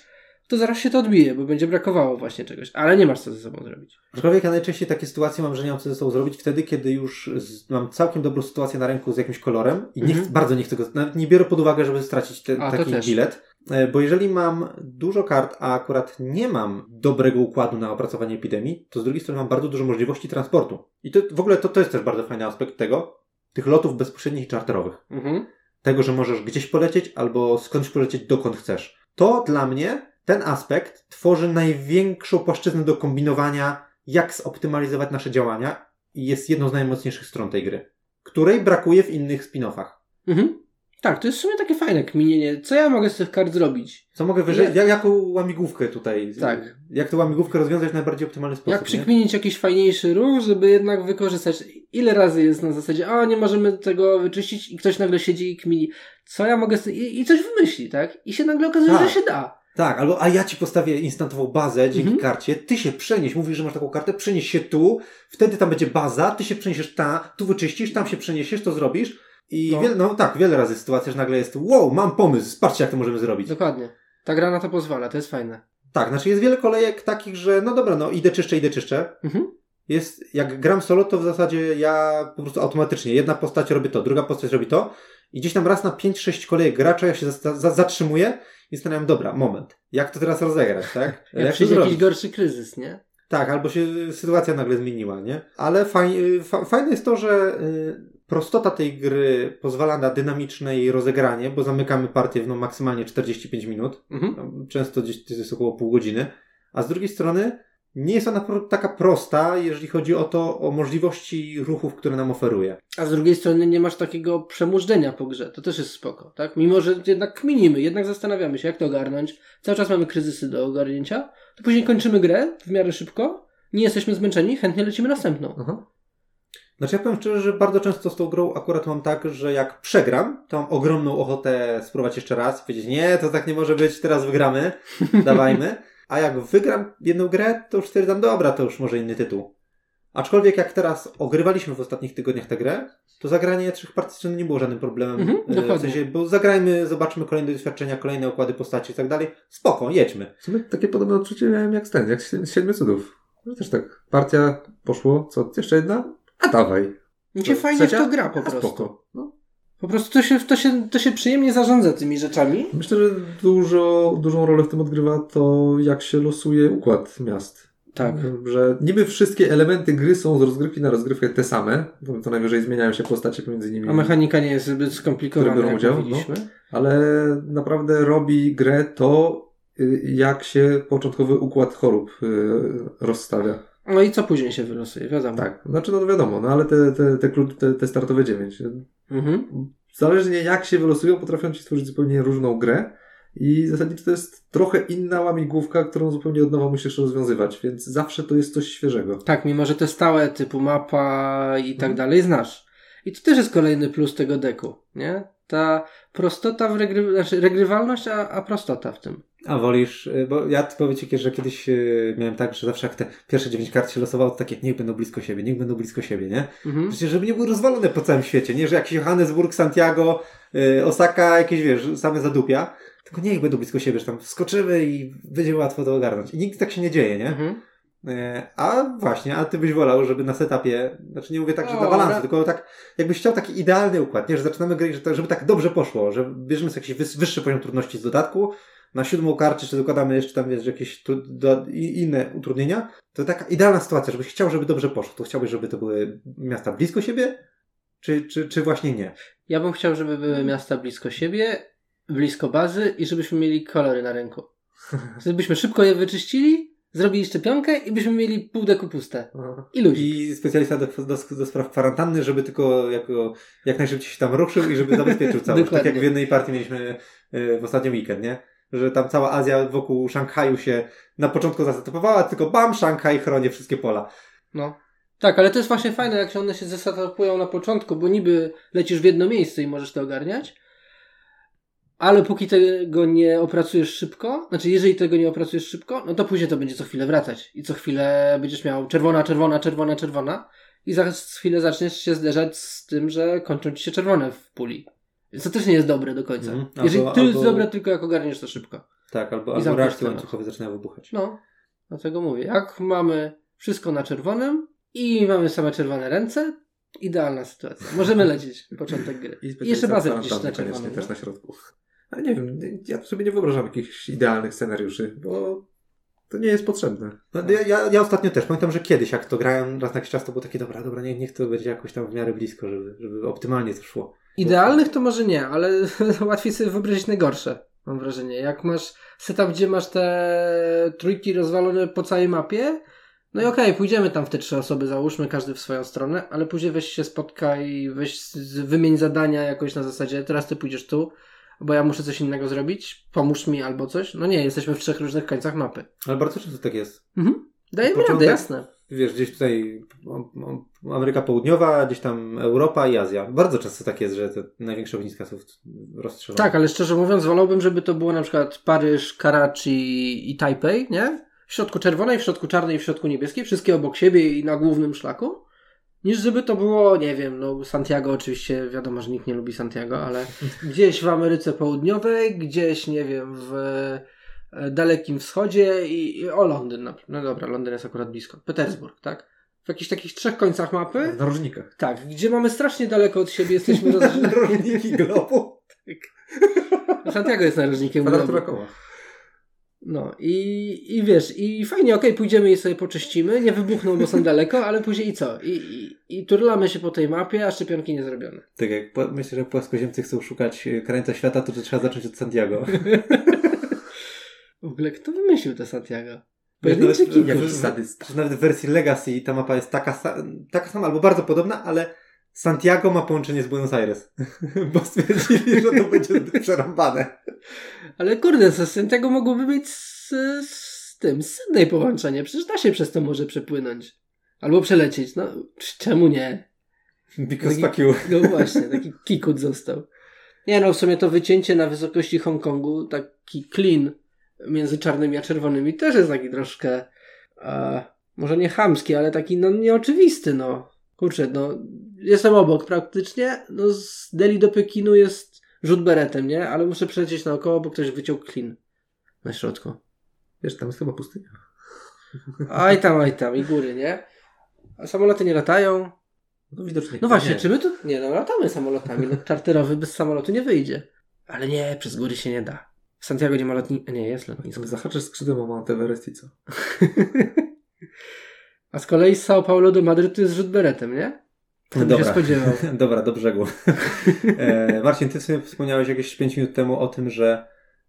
to zaraz się to odbije, bo będzie brakowało właśnie czegoś. Ale nie masz co ze sobą zrobić. Aczkolwiek ja najczęściej takie sytuacje mam, że nie mam co ze sobą zrobić wtedy, kiedy już z, mam całkiem dobrą sytuację na ręku z jakimś kolorem i nie Mhm. chcę, bardzo nie chcę go, nawet nie biorę pod uwagę, żeby stracić A, taki bilet. E, Bo jeżeli mam dużo kart, a akurat nie mam dobrego układu na opracowanie epidemii, to z drugiej strony mam bardzo dużo możliwości transportu. I to w ogóle to, to jest też bardzo fajny aspekt tego, tych lotów bezpośrednich i czarterowych. Mhm. tego, że możesz gdzieś polecieć albo skądś polecieć dokąd chcesz. To dla mnie, ten aspekt tworzy największą płaszczyznę do kombinowania, jak zoptymalizować nasze działania i jest jedną z najmocniejszych stron tej gry, której brakuje w innych spin-offach. Mhm. Tak, to jest w sumie takie fajne kminienie. Co ja mogę z tych kart zrobić? Co mogę wyżej, jak, jaką łamigłówkę tutaj, Tak. jak tę łamigłówkę rozwiązać w najbardziej optymalny sposób. Jak nie? przykminić jakiś fajniejszy ruch, żeby jednak wykorzystać. Ile razy jest na zasadzie, a nie możemy tego wyczyścić i ktoś nagle siedzi i kmini, co ja mogę z tym... I, I coś wymyśli, tak? I się nagle okazuje, Tak. że się da. Tak, albo a ja ci postawię instantową bazę dzięki Mhm. karcie, ty się przenieś, mówisz, że masz taką kartę, przenieś się tu, wtedy tam będzie baza, ty się przeniesiesz tam, tu wyczyścisz, tam się przeniesiesz, to zrobisz. I No. no, no tak, wiele razy sytuacja, że nagle jest wow, mam pomysł, patrzcie jak to możemy zrobić. Dokładnie. Ta gra na to pozwala, to jest fajne. Tak, znaczy jest wiele kolejek takich, że no dobra, no idę czyszczę, idę czyszczę. Mhm. Jest, jak gram solo, to w zasadzie ja po prostu automatycznie, jedna postać robi to, druga postać robi to i gdzieś tam raz na 5-6 kolejek gracza ja się za, za, zatrzymuję i zastanawiam, dobra, moment, jak to teraz rozegrać, tak? Jak, to przyjdzie jakiś gorszy kryzys, nie? Tak, albo się sytuacja nagle zmieniła, nie? Ale faj, fa, fajne jest to, że y, prostota tej gry pozwala na dynamiczne jej rozegranie, bo zamykamy partię w no, maksymalnie 45 minut. Mhm. Często gdzieś to jest około pół godziny. A z drugiej strony nie jest ona taka prosta, jeżeli chodzi o to, o możliwości ruchów, które nam oferuje. A z drugiej strony nie masz takiego przemużdżenia po grze. To też jest spoko, tak? Mimo, że jednak kminimy, jednak zastanawiamy się, jak to ogarnąć. Cały czas mamy kryzysy do ogarnięcia. To później kończymy grę w miarę szybko. Nie jesteśmy zmęczeni, chętnie lecimy następną. Aha. Znaczy ja powiem szczerze, że bardzo często z tą grą akurat mam tak, że jak przegram, to mam ogromną ochotę spróbować jeszcze raz, powiedzieć nie, to tak nie może być, teraz wygramy, dawajmy. A jak wygram jedną grę, to już stwierdzam, dobra, to już może inny tytuł. Aczkolwiek jak teraz ogrywaliśmy w ostatnich tygodniach tę grę, to zagranie trzech rzędu nie było żadnym problemem. Mhm, E, w sensie, bo zagrajmy, zobaczmy kolejne doświadczenia, kolejne układy postaci i tak dalej. Spoko, jedźmy. W sumie takie podobne odczucie miałem jak ten, jak z Siedmiu Cudów. Że też tak, partia poszło, co, jeszcze jedna? A dawaj. Mi się fajnie w to gra po A prostu. spoko. No. Po prostu to się, to, się, to się przyjemnie zarządza tymi rzeczami. Myślę, że dużo, dużą rolę w tym odgrywa to, jak się losuje układ miast. Tak. Że niby wszystkie elementy gry są z rozgrywki na rozgrywkę te same, bo to najwyżej zmieniają się postacie pomiędzy nimi. A mechanika nie jest zbyt skomplikowana, Które biorą udział, mówiliśmy. ale naprawdę robi grę to, y, jak się początkowy układ chorób y, rozstawia. No i co później się wylosuje, wiadomo. Tak, znaczy no wiadomo, no ale te, te, te, te startowe dziewięć. Mhm. Zależnie jak się wylosują, potrafią ci stworzyć zupełnie różną grę i zasadniczo to jest trochę inna łamigłówka, którą zupełnie od nowa musisz rozwiązywać, więc zawsze to jest coś świeżego. Tak, mimo że te stałe typu mapa i tak Mhm. dalej znasz. I to też jest kolejny plus tego deku, nie? Ta prostota w regry... znaczy regrywalność, a, a prostota w tym. A wolisz, y, bo ja powiem Ci, że kiedyś y, miałem tak, że zawsze jak te pierwsze dziewięć kart się losowało, to takie niech będą blisko siebie, niech będą blisko siebie, nie? Mhm. Przecież żeby nie były rozwalone po całym świecie, nie? Że jakiś Johannesburg, Santiago, y, Osaka, jakieś wiesz, same zadupia, tylko niech będą blisko siebie, że tam wskoczymy i będzie łatwo to ogarnąć. I nigdy tak się nie dzieje, nie? Mhm. E, A właśnie, a ty byś wolał, żeby na setupie, znaczy nie mówię tak, że dla balansu, ale- tylko tak, jakbyś chciał taki idealny układ, nie? Że zaczynamy grę, że to, żeby tak dobrze poszło, że bierzemy sobie jakiś wyższy poziom trudności z dodatku, na siódmą kartę, czy dokładamy jeszcze tam, wiesz, jakieś tu, do, inne utrudnienia, to taka idealna sytuacja, żebyś chciał, żeby dobrze poszło. To chciałbyś, żeby to były miasta blisko siebie, czy, czy, czy właśnie nie? Ja bym chciał, żeby były miasta blisko siebie, blisko bazy i żebyśmy mieli kolory na ręku. Żebyśmy szybko je wyczyścili, zrobili szczepionkę i byśmy mieli pół deku puste. I ludzi. I specjalista do, do, do spraw kwarantanny, żeby tylko jako, jak najszybciej się tam ruszył i żeby zabezpieczył całość. tak jak w jednej partii mieliśmy y, w ostatnim weekend, nie? Że tam cała Azja wokół Szanghaju się na początku zasetupowała, tylko bam, Szanghaj chroni wszystkie pola. No. Tak, ale to jest właśnie fajne, jak się one się zesetapują na początku, bo niby lecisz w jedno miejsce i możesz to ogarniać, ale póki tego nie opracujesz szybko, znaczy jeżeli tego nie opracujesz szybko, no to później to będzie co chwilę wracać i co chwilę będziesz miał czerwona, czerwona, czerwona, czerwona i za chwilę zaczniesz się zderzać z tym, że kończą ci się czerwone w puli. Więc to też nie jest dobre do końca. Jeżeli Albo- to jest dobre tylko jak ogarniesz to szybko. Tak, albo, I albo temat. łańcuchowe zaczynają wybuchać. No, dlatego mówię. Jak mamy wszystko na czerwonym i mamy same czerwone ręce, idealna sytuacja. Możemy lecieć początek gry. I jeszcze bazę widzisz na czerwonym. też no. na środku. Ale nie wiem, ja sobie nie wyobrażam jakichś idealnych scenariuszy, bo to nie jest potrzebne. No, ja, ja, ja ostatnio też pamiętam, że kiedyś jak to grałem raz na jakiś czas, to było takie dobra, dobra, niech, niech to będzie jakoś tam w miarę blisko, żeby, żeby optymalnie to szło. Idealnych to może nie, ale łatwiej sobie wyobrazić najgorsze. Mam wrażenie. Jak masz setup, gdzie masz te trójki rozwalone po całej mapie, no i okej, pójdziemy tam w te trzy osoby, załóżmy każdy w swoją stronę, ale później weź się spotkaj, weź wymień zadania jakoś na zasadzie, teraz ty pójdziesz tu, bo ja muszę coś innego zrobić, pomóż mi albo coś. No nie, jesteśmy w trzech różnych końcach mapy. Ale bardzo często tak jest. Mhm. Dajemy Początek- radę, jasne. Wiesz, gdzieś tutaj Ameryka Południowa, gdzieś tam Europa i Azja. Bardzo często tak jest, że te największe ogniska są rozstrzelone. Tak, ale szczerze mówiąc, wolałbym, żeby to było na przykład Paryż, Karachi i Tajpej, nie? W środku czerwonej, w środku czarnej i w środku niebieskiej, wszystkie obok siebie i na głównym szlaku. Niż żeby to było, nie wiem, no Santiago oczywiście, wiadomo, że nikt nie lubi Santiago, ale gdzieś w Ameryce Południowej, gdzieś, nie wiem, w e, Dalekim Wschodzie i, i o Londyn, no dobra, Londyn jest akurat blisko, Petersburg, tak? W jakichś takich trzech końcach mapy, W narożnikach. tak, gdzie mamy strasznie daleko od siebie, jesteśmy rozdzieleni. Narożniki globu. Santiago jest narożnikiem globu. No i, i wiesz, i fajnie, okej, pójdziemy i sobie poczyścimy, nie wybuchną, bo są daleko, ale później i co? I, i, i turlamy się po tej mapie, a szczepionki nie zrobione. Tak jak po, myślę, że płaskoziemcy chcą szukać e, krańca świata, to trzeba zacząć od Santiago. W ogóle kto wymyślił to Santiago? Pojedynczy. Jakiś sadysta. Nawet w wersji Legacy ta mapa jest taka, taka sama albo bardzo podobna, ale Santiago ma połączenie z Buenos Aires. Bo stwierdzili, że to będzie przerąbane. Ale kurde, z Santiago mogłoby mieć z, z tym, z Sydney połączenie, przecież da się przez to może przepłynąć. Albo przelecieć, no czemu nie? Because Taki- fuck you. No właśnie, taki kikut został. Nie no, w sumie to wycięcie na wysokości Hongkongu, taki clean między czarnymi a czerwonymi też jest taki troszkę, e, może nie chamski, ale taki no nieoczywisty, no. Kurczę, no, jestem obok praktycznie, no z Delhi do Pekinu jest rzut beretem, nie? Ale muszę przelecieć naokoło, bo ktoś wyciął clean na środku. Wiesz, tam jest chyba pustynia. Aj tam, aj tam, i góry, nie? A samoloty nie latają. No widocznie. No właśnie, nie. czy my tu... Nie, no latamy samolotami. No, czarterowy bez samolotu nie wyjdzie. Ale nie, przez góry się nie da. W Santiago nie ma lotniska. Nie, jest lotnisko. Zahaczysz skrzydłem o Mount Everest i co? A z kolei z São Paulo do Madrytu jest rzut beretem, nie? Kto by się spodziewał. Dobra, do brzegu. e, Marcin, ty sobie wspomniałeś jakieś 5 minut temu o tym, że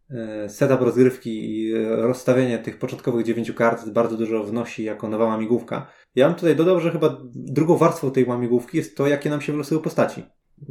e, setup rozgrywki i rozstawienie tych początkowych dziewięciu kart bardzo dużo wnosi jako nowa łamigłówka. Ja bym tutaj dodał, że chyba drugą warstwą tej łamigłówki jest to, jakie nam się wylosują postaci.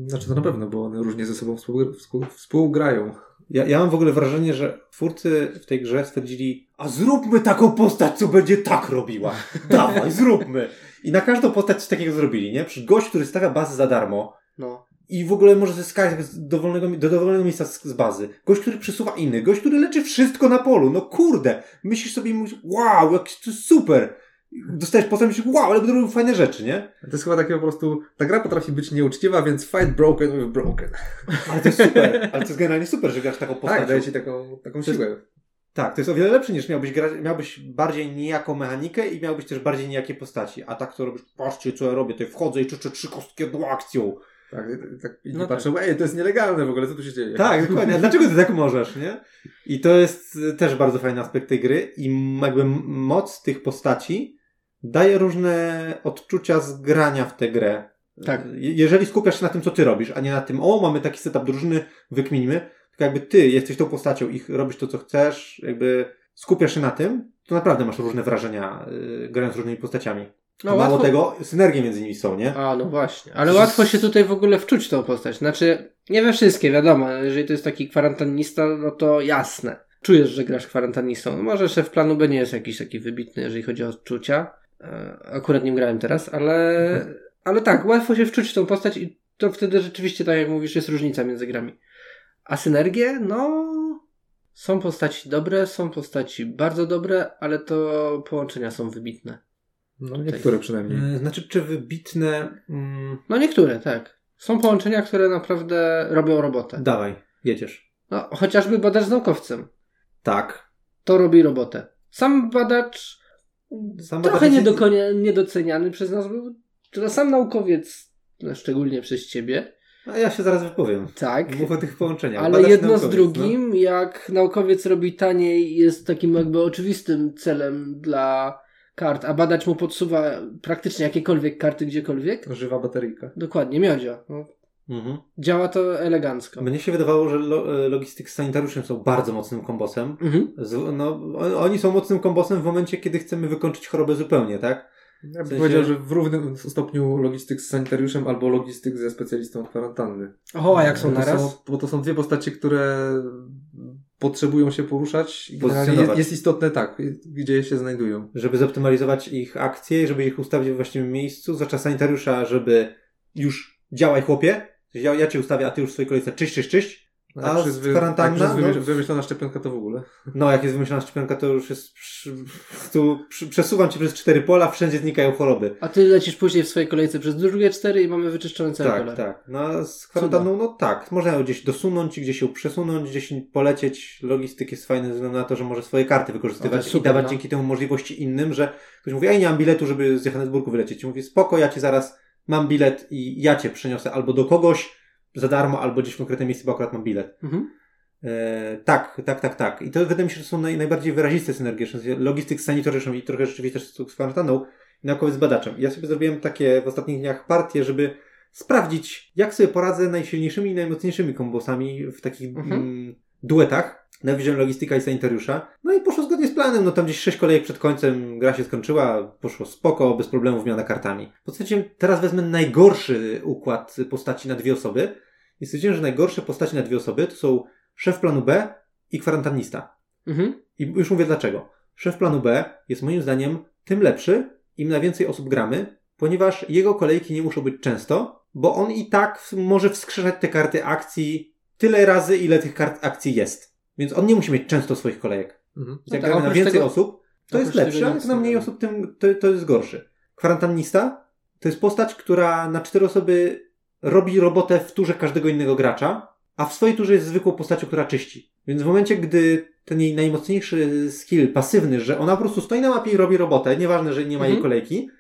Znaczy to na pewno, bo one różnie ze sobą współ, współ, współgrają. Ja, ja mam w ogóle wrażenie, że twórcy w tej grze stwierdzili, a zróbmy taką postać, co będzie tak robiła. Dawaj, zróbmy. I na każdą postać coś takiego zrobili, nie? Przy gość, który stawia bazę za darmo, No. i w ogóle może zyskać dowolnego, do dowolnego miejsca z, z bazy. Gość, który przesuwa innych. Gość, który leczy wszystko na polu. No kurde. Myślisz sobie i mówisz, wow, jak to super. Dostajesz potem myślisz, wow, ale będę robił fajne rzeczy, nie? To jest chyba takie po prostu, ta gra potrafi być nieuczciwa, więc fight broken with broken. Ale to jest super. Ale to jest generalnie super, że grasz taką postacią. Tak, daje ci taką, taką To jest- siłę. Tak, to jest o wiele lepsze niż miałbyś grać, miałbyś bardziej nijaką mechanikę i miałbyś też bardziej nijakie postaci. A tak to robisz, patrzcie co ja robię, tutaj wchodzę i czyczę trzy kostki jedną akcją. Tak, tak i No patrzę, ej, to jest nielegalne w ogóle, co tu się dzieje? Tak, dokładnie. A dlaczego ty tak możesz, nie? I to jest y, też bardzo fajny aspekt tej gry i jakby moc tych postaci daje różne odczucia z grania w tę grę. Tak. Je- Jeżeli skupiasz się na tym, co ty robisz, a nie na tym, o, mamy taki setup drużyny, wykminimy, tylko jakby ty jesteś tą postacią i robisz to, co chcesz, jakby skupiasz się na tym, to naprawdę masz różne wrażenia yy, grając z różnymi postaciami. No, mało łatwo- tego, synergie między nimi są, nie? A, no właśnie. Ale łatwo się tutaj w ogóle wczuć tą postać. Znaczy, nie we wszystkie, wiadomo. Jeżeli to jest taki kwarantannista, no to jasne. Czujesz, że grasz kwarantannistą. No może szef planu B nie jest jakiś taki wybitny, jeżeli chodzi o odczucia. E, Akurat nim grałem teraz, ale, ale tak, łatwo się wczuć w tą postać i to wtedy rzeczywiście, tak jak mówisz, jest różnica między grami. A synergie, no... Są postaci dobre, są postaci bardzo dobre, ale to połączenia są wybitne. No niektóre przynajmniej. Yy, Znaczy, czy wybitne... Mm, No niektóre, tak. Są połączenia, które naprawdę robią robotę. dawaj, jedziesz. No, chociażby badacz z naukowcem. Tak. To robi robotę. Sam badacz Sam trochę badacz nie jest- do konia, niedoceniany przez nas był. To sam naukowiec, no, szczególnie przez ciebie, A ja się zaraz wypowiem. tak. Mów o tych połączeniach. Ale Badacz jedno z drugim, jak naukowiec robi taniej, jest takim jakby oczywistym celem dla kart, a badacz mu podsuwa praktycznie jakiekolwiek karty gdziekolwiek. Żywa bateryjka. Dokładnie, miodzio. No, No. Mhm. działa to elegancko. Mnie się wydawało, że lo, e, logistyk z sanitariuszem są bardzo mocnym kombosem. Mhm. Z, no, oni są mocnym kombosem w momencie, kiedy chcemy wykończyć chorobę zupełnie, tak? Ja bym sensie- powiedział, że w równym stopniu logistyk z sanitariuszem albo logistyk ze specjalistą od kwarantanny. O, a jak są Bo to naraz? Są, bo to są dwie postacie, które potrzebują się poruszać jest, jest istotne tak, gdzie się znajdują. Żeby zoptymalizować ich akcje, żeby ich ustawić we właściwym miejscu. Zwłaszcza sanitariusza, żeby już działaj chłopie. Ja, ja cię ustawię, a ty już w swojej kolejce czyść, czyść, czyść. No, A jest wy- kwarantanna, jak no- wymyśl- wymyślona szczepionka to w ogóle. No, jak jest wymyślona szczepionka, to już jest... Przy, tu przy, przesuwam cię przez cztery pola, wszędzie znikają choroby. A ty lecisz później w swojej kolejce przez drugie cztery i mamy wyczyszczone całe Tak, pole. tak. No, a z kwarantanną, no tak. Można ją gdzieś dosunąć, gdzieś ją przesunąć, gdzieś polecieć. Logistyk jest fajny ze względu na to, że może swoje karty wykorzystywać jest i super, dawać no. dzięki temu możliwości innym, że ktoś mówi, ej, nie mam biletu, żeby z Johannesburgu wylecieć. I mówi, spoko, ja ci zaraz mam bilet i ja cię przeniosę albo do kogoś za darmo, albo gdzieś w konkretnym miejscu, bo akurat mam bilet. Mhm. E, tak, tak, tak, tak. I to wydaje mi się, że są naj, najbardziej wyraziste synergie. Logistyk z sanitoriuszem i trochę rzeczywiście też z kwarantanną i naukowiec z badaczem. Ja sobie zrobiłem takie w ostatnich dniach partie, żeby sprawdzić, jak sobie poradzę najsilniejszymi i najmocniejszymi kombosami w takich Mhm. mm, duetach. Na Vision Logistyka i Sanitariusza. No i poszło zgodnie z planem. No tam gdzieś sześć kolejek przed końcem gra się skończyła, poszło spoko, bez problemu wymiana kartami. Postanowiłem, teraz wezmę najgorszy układ postaci na dwie osoby. I stwierdziłem, że najgorsze postaci na dwie osoby to są szef planu B i kwarantannista. Mhm. I już mówię dlaczego. Szef planu B jest moim zdaniem tym lepszy, im na więcej osób gramy, ponieważ jego kolejki nie muszą być często, bo on i tak może wskrzeszać te karty akcji tyle razy, ile tych kart akcji jest. Więc on nie musi mieć często swoich kolejek. Mhm. Jak tak, gramy na więcej tego- osób, to jest lepsze, a jak na mniej nie osób, tym to, to jest gorszy. Kwarantannista to jest postać, która na cztery osoby robi robotę w turze każdego innego gracza, a w swojej turze jest zwykłą postacią, która czyści. Więc w momencie, gdy ten jej najmocniejszy skill, pasywny, że ona po prostu stoi na mapie i robi robotę, nieważne, że nie ma jej Mhm. kolejki,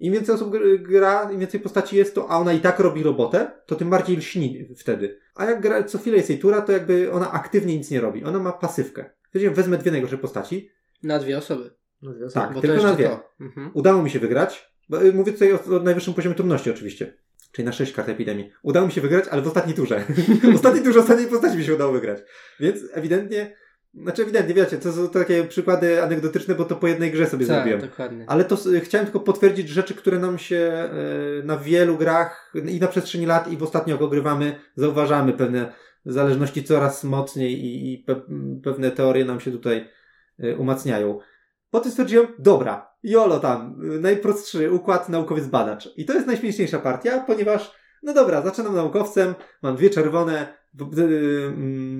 im więcej osób gr- gra, im więcej postaci jest to, a ona i tak robi robotę, to tym bardziej lśni wtedy. A jak gra, co chwilę jest jej tura, to jakby ona aktywnie nic nie robi. Ona ma pasywkę. Wiecie, wezmę dwie najgorsze postaci. Na dwie osoby. No, związek. Tak, Bo tylko to na dwie. to. Mhm. Udało mi się wygrać. Bo, y, mówię tutaj o, o najwyższym poziomie trudności oczywiście. Czyli na 6 kart epidemii. Udało mi się wygrać, ale w ostatniej turze. w ostatniej turze ostatniej postaci mi się udało wygrać. Więc ewidentnie, znaczy ewidentnie, wiecie, to są takie przykłady anegdotyczne, bo to po jednej grze sobie Tak, zrobiłem. dokładnie. Ale to chciałem tylko potwierdzić rzeczy, które nam się y, na wielu grach i na przestrzeni lat i w ostatnio jak ogrywamy, zauważamy pewne zależności coraz mocniej i, i pe, pewne teorie nam się tutaj y, umacniają. Potem stwierdziłem, dobra, jolo tam, y, najprostszy układ naukowiec badacz. I to jest najśmieszniejsza partia, ponieważ No dobra, zaczynam naukowcem, mam dwie czerwone,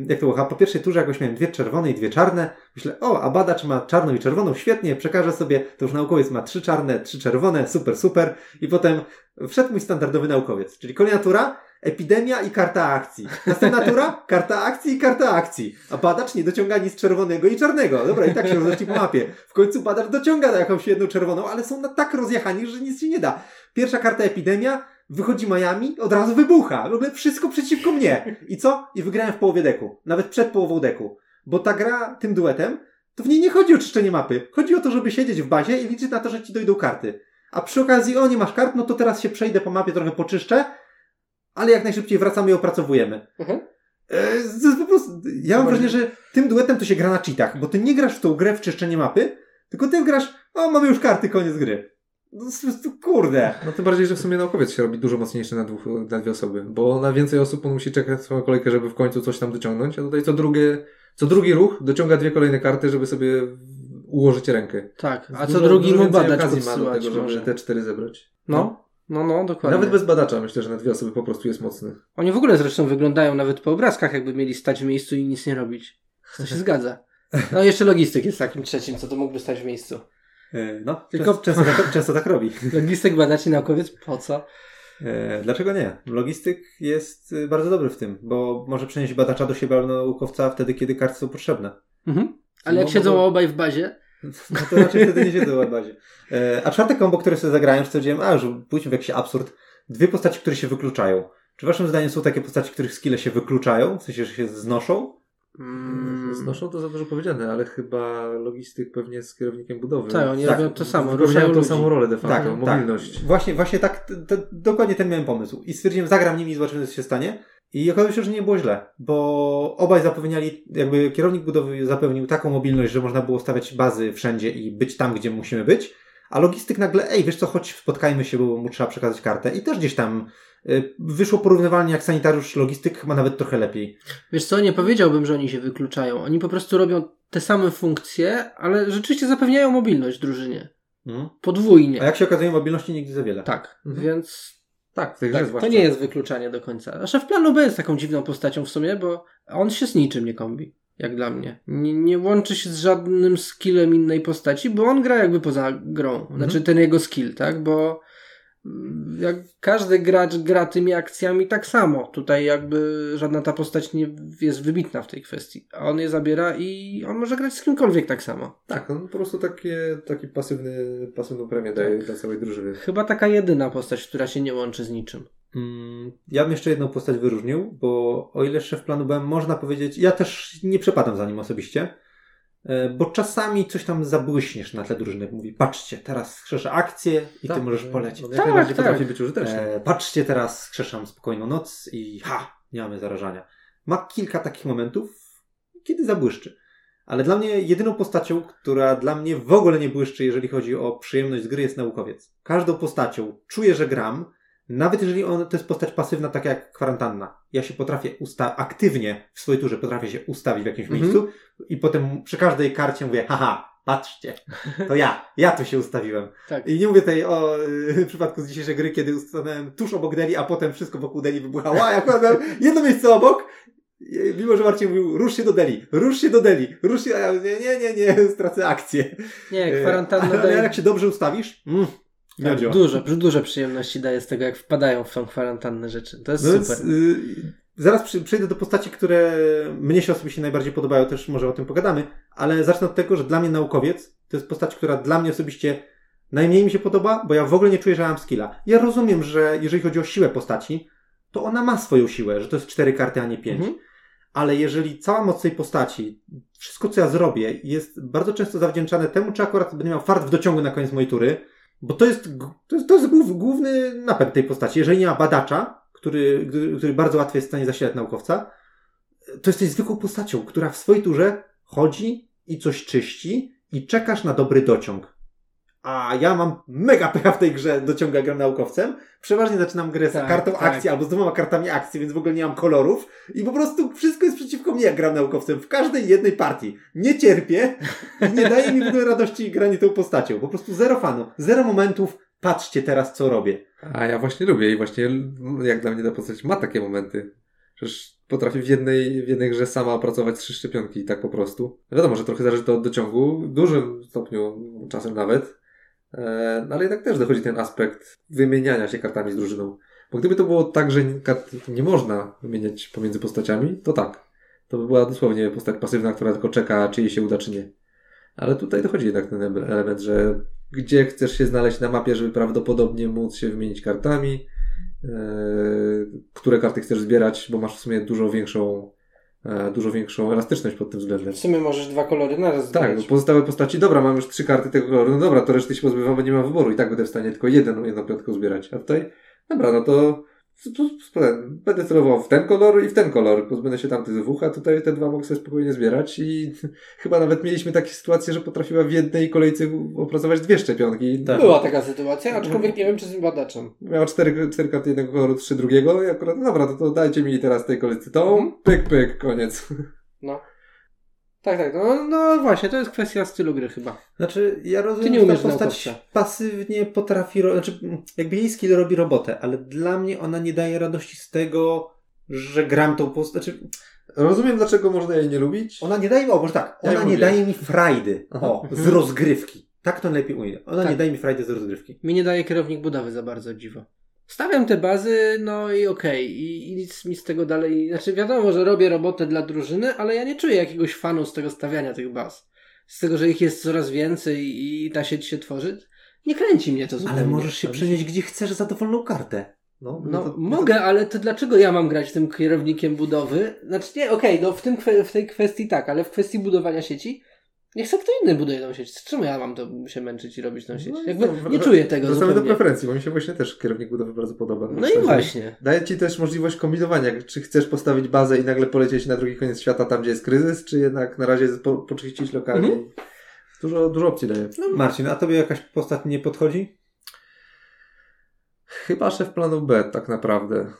jak to było, a po pierwszej turze jakoś miałem dwie czerwone i dwie czarne. Myślę, o, a badacz ma czarną i czerwoną, świetnie, przekażę sobie, to już naukowiec ma trzy czarne, trzy czerwone, super, super. I potem wszedł mój standardowy naukowiec, czyli kolejna tura, epidemia i karta akcji. Następna tura, karta akcji i karta akcji. A badacz nie dociąga nic czerwonego i czarnego. Dobra, i tak się rozleci po mapie. W końcu badacz dociąga jakąś jedną czerwoną, ale są na tak rozjechani, że nic się nie da. Pierwsza karta epidemia, wychodzi Miami, od razu wybucha. W ogóle wszystko przeciwko mnie. I co? I wygrałem w połowie deku. Nawet przed połową deku. Bo ta gra tym duetem, to w niej nie chodzi o czyszczenie mapy. Chodzi o to, żeby siedzieć w bazie i liczyć na to, że ci dojdą karty. A przy okazji, o nie masz kart, no to teraz się przejdę po mapie, trochę poczyszczę, ale jak najszybciej wracamy i opracowujemy. Mhm. E, po prostu, ja mam wrażenie, że tym duetem to się gra na cheatach, bo ty nie grasz w tą grę w czyszczenie mapy, tylko ty grasz, o mamy już karty, koniec gry. No, po prostu, kurde. No tym bardziej, że w sumie naukowiec się robi dużo mocniejszy na, dwóch, na dwie osoby, bo na więcej osób on musi czekać swoją kolejkę, żeby w końcu coś tam dociągnąć, a tutaj co drugie, co drugi ruch dociąga dwie kolejne karty, żeby sobie ułożyć rękę. Tak, a Dużo- co drugi mu badać okazji ma do tego, żeby może. te cztery zebrać. No, no, no, dokładnie. Nawet bez badacza myślę, że na dwie osoby po prostu jest mocny. Oni w ogóle zresztą wyglądają nawet po obrazkach, jakby mieli stać w miejscu i nic nie robić. To się zgadza. No jeszcze logistyk jest takim trzecim, co to mógłby stać w miejscu. E, No, Tylko- często, często, tak, często tak robi. Logistyk, badacz i naukowiec, po co? E, Dlaczego nie? Logistyk jest e, bardzo dobry w tym, bo może przenieść badacza do siebie albo naukowca wtedy, kiedy karty są potrzebne. Mhm. Ale jak No, siedzą bo- obaj w bazie, No to raczej wtedy nie siedzą w bazie. E, A czwarte kombo, które sobie zagrałem, stwierdziłem, a już pójdźmy w jakiś absurd. Dwie postaci, które się wykluczają. Czy waszym zdaniem są takie postaci, których skille się wykluczają? W sensie, że się znoszą? Mm, Znoszą to za dużo powiedziane, ale chyba logistyk pewnie jest kierownikiem budowy. tak, oni Tak, robią to samo, ruszają tą samą rolę de facto, Tak, mobilność. Właśnie, właśnie tak, t- t- dokładnie ten miałem pomysł. I stwierdziłem, zagram nimi i zobaczymy, co się stanie. I okazało się, że nie było źle, bo obaj zapewniali, jakby kierownik budowy zapewnił taką mobilność, że można było stawiać bazy wszędzie i być tam, gdzie musimy być, a logistyk nagle, ej, wiesz co, chodź, spotkajmy się, bo mu trzeba przekazać kartę. I też gdzieś tam wyszło porównywalnie jak sanitariusz, logistyk, chyba nawet trochę lepiej. Wiesz co, nie powiedziałbym, że oni się wykluczają. Oni po prostu robią te same funkcje, ale rzeczywiście zapewniają mobilność drużynie. Mhm. Podwójnie. A jak się okazuje, mobilności nigdy za wiele. Tak, Mhm. więc Tak, tak, to nie jest wykluczanie do końca. A szef planu B jest taką dziwną postacią w sumie, bo on się z niczym nie kombi. Jak dla mnie. Nie, nie łączy się z żadnym skillem innej postaci, bo on gra jakby poza grą. Znaczy ten jego skill, tak? Bo jak każdy gracz gra tymi akcjami tak samo. Tutaj jakby żadna ta postać nie jest wybitna w tej kwestii. A on je zabiera i on może grać z kimkolwiek tak samo. Tak, on po prostu takie, taki pasywny, pasywną premię daje Tak. dla całej drużyny. Chyba taka jedyna postać, która się nie łączy z niczym. Mm, Ja bym jeszcze jedną postać wyróżnił, bo o ile szef planu B można powiedzieć, ja też nie przepadam za nim osobiście, bo czasami coś tam zabłyśniesz na tle drużyny. Mówi, patrzcie, teraz skrzeszę akcję i ty możesz polecieć. On jak Tak, najbardziej tak. potrafi być użyteczny. E, patrzcie, teraz skrzeszam spokojną noc i ha, nie mamy zarażania. Ma kilka takich momentów, kiedy zabłyszczy. Ale dla mnie jedyną postacią, która dla mnie w ogóle nie błyszczy, jeżeli chodzi o przyjemność z gry, jest naukowiec. Każdą postacią czuję, że gram, nawet jeżeli on, to jest postać pasywna, taka jak kwarantanna. Ja się potrafię usta- aktywnie w swojej turze potrafię się ustawić w jakimś Mhm. miejscu i potem przy każdej karcie mówię, haha, patrzcie, to ja, ja tu się ustawiłem. Tak. I nie mówię tutaj o y, przypadku z dzisiejszej gry, kiedy ustanąłem tuż obok Deli, a potem wszystko wokół Deli wybuchało, a ja kładłem jedno miejsce obok, y, mimo że Marcin mówił, rusz się do Deli, rusz się do Deli, rusz się, a ja mówię, nie, nie, nie, stracę akcję. Nie, Y, kwarantanna Ale daje jak się dobrze ustawisz, mm, Tak, miodzio. dużo, duże przyjemności daje z tego, jak wpadają w tą kwarantannę rzeczy. To jest No więc, super. y, zaraz przy, przejdę do postaci, które mnie się osobiście najbardziej podobają, też może o tym pogadamy, ale zacznę od tego, że dla mnie naukowiec to jest postać, która dla mnie osobiście najmniej mi się podoba, bo ja w ogóle nie czuję, że mam skilla. Ja rozumiem, że jeżeli chodzi o siłę postaci, to ona ma swoją siłę, że to jest cztery karty, a nie pięć. Mhm. Ale jeżeli cała moc tej postaci, wszystko co ja zrobię, jest bardzo często zawdzięczane temu, czy akurat będę miał fart w dociągu na koniec mojej tury, bo to jest, to jest, to jest głów, główny napęd tej postaci. Jeżeli nie ma badacza, który, który bardzo łatwo jest w stanie zasilać naukowca, to jesteś zwykłą postacią, która w swojej turze chodzi i coś czyści i czekasz na dobry dociąg. A ja mam mega pecha w tej grze, dociąga gram naukowcem. Przeważnie zaczynam grę z Tak, kartą tak. akcji albo z dwoma kartami akcji, więc w ogóle nie mam kolorów. I po prostu wszystko jest przeciwko mnie, jak gram naukowcem w każdej jednej partii. Nie cierpię i nie daje mi w ogóle radości granie tą postacią. Po prostu zero fanu, zero momentów. patrzcie teraz co robię. A ja właśnie lubię i właśnie jak dla mnie ta postać ma takie momenty. Przecież potrafi w jednej, w jednej grze sama opracować trzy szczepionki i tak po prostu. Wiadomo, że trochę zależy to od dociągu, w dużym stopniu czasem nawet. E, no ale jednak też dochodzi ten aspekt wymieniania się kartami z drużyną. Bo gdyby to było tak, że kart nie można wymieniać pomiędzy postaciami, to tak. To by była dosłownie postać pasywna, która tylko czeka, czy jej się uda, czy nie. Ale tutaj dochodzi jednak ten element, że gdzie chcesz się znaleźć na mapie, żeby prawdopodobnie móc się wymienić kartami, yy, które karty chcesz zbierać, bo masz w sumie dużo większą, dużo większą elastyczność pod tym względem. W sumie możesz dwa kolory naraz Tak, bo pozostałe postaci, dobra, mam już trzy karty tego koloru, no dobra, to reszty się pozbywam, bo nie mam wyboru i tak będę w stanie tylko jeden, jedną piątkę zbierać. A tutaj, dobra, no to będę celował w ten kolor i w ten kolor. Pozbędę się tamtych dwóch, a tutaj te dwa mogę sobie spokojnie zbierać i chyba nawet mieliśmy takie sytuacje, że potrafiła w jednej kolejce opracować dwie szczepionki. Tak. Była taka sytuacja, aczkolwiek nie wiem, czy z badaczem. Miała cztery, cztery karty jednego koloru, trzy drugiego i akurat, no dobra, to, to dajcie mi teraz tej kolejce tą, Mhm. pyk, pyk, koniec. No. Tak, tak. No, no właśnie, to jest kwestia stylu gry chyba. Znaczy, ja rozumiem, Ty nie że ta umiesz postać naukowca. pasywnie potrafi, ro- znaczy, jakby jej skill robi robotę, ale dla mnie ona nie daje radości z tego, że gram tą postać. Znaczy, Rozumiem, dlaczego można jej nie lubić. ona nie daje mi, o może tak, Ja ona ją nie lubię. daje mi frajdy, o, z rozgrywki. Tak to lepiej ujmę. Ona Tak. nie daje mi frajdy z rozgrywki. Mi nie daje kierownik budowy za bardzo dziwo. Stawiam te bazy, no i okej, i, i nic mi z tego dalej. Znaczy, wiadomo, że robię robotę dla drużyny, ale ja nie czuję jakiegoś fanu z tego stawiania tych baz. Z tego, że ich jest coraz więcej i ta sieć się tworzy. Nie kręci mnie to zupełnie. Ale możesz się przenieść gdzie chcesz za dowolną kartę. No, No, to- mogę, ale to dlaczego ja mam grać tym kierownikiem budowy? Znaczy nie, okej, no w, tym, w tej kwestii tak, ale w kwestii budowania sieci niech sobie kto inny buduje tą sieć. Czemu ja mam to się męczyć i robić tą sieć? No, Jakby no, nie czuję tego Wracamy do zupełnie. preferencji, bo mi się właśnie też kierownik budowy bardzo podoba. No i właśnie. Daje ci też możliwość kombinowania. Czy chcesz postawić bazę i nagle polecieć na drugi koniec świata, tam gdzie jest kryzys, czy jednak na razie po, poczyścić lokalnie. Mhm. Dużo, dużo opcji daje. Marcin, a tobie jakaś postać nie podchodzi? Chyba szef planu B, tak naprawdę.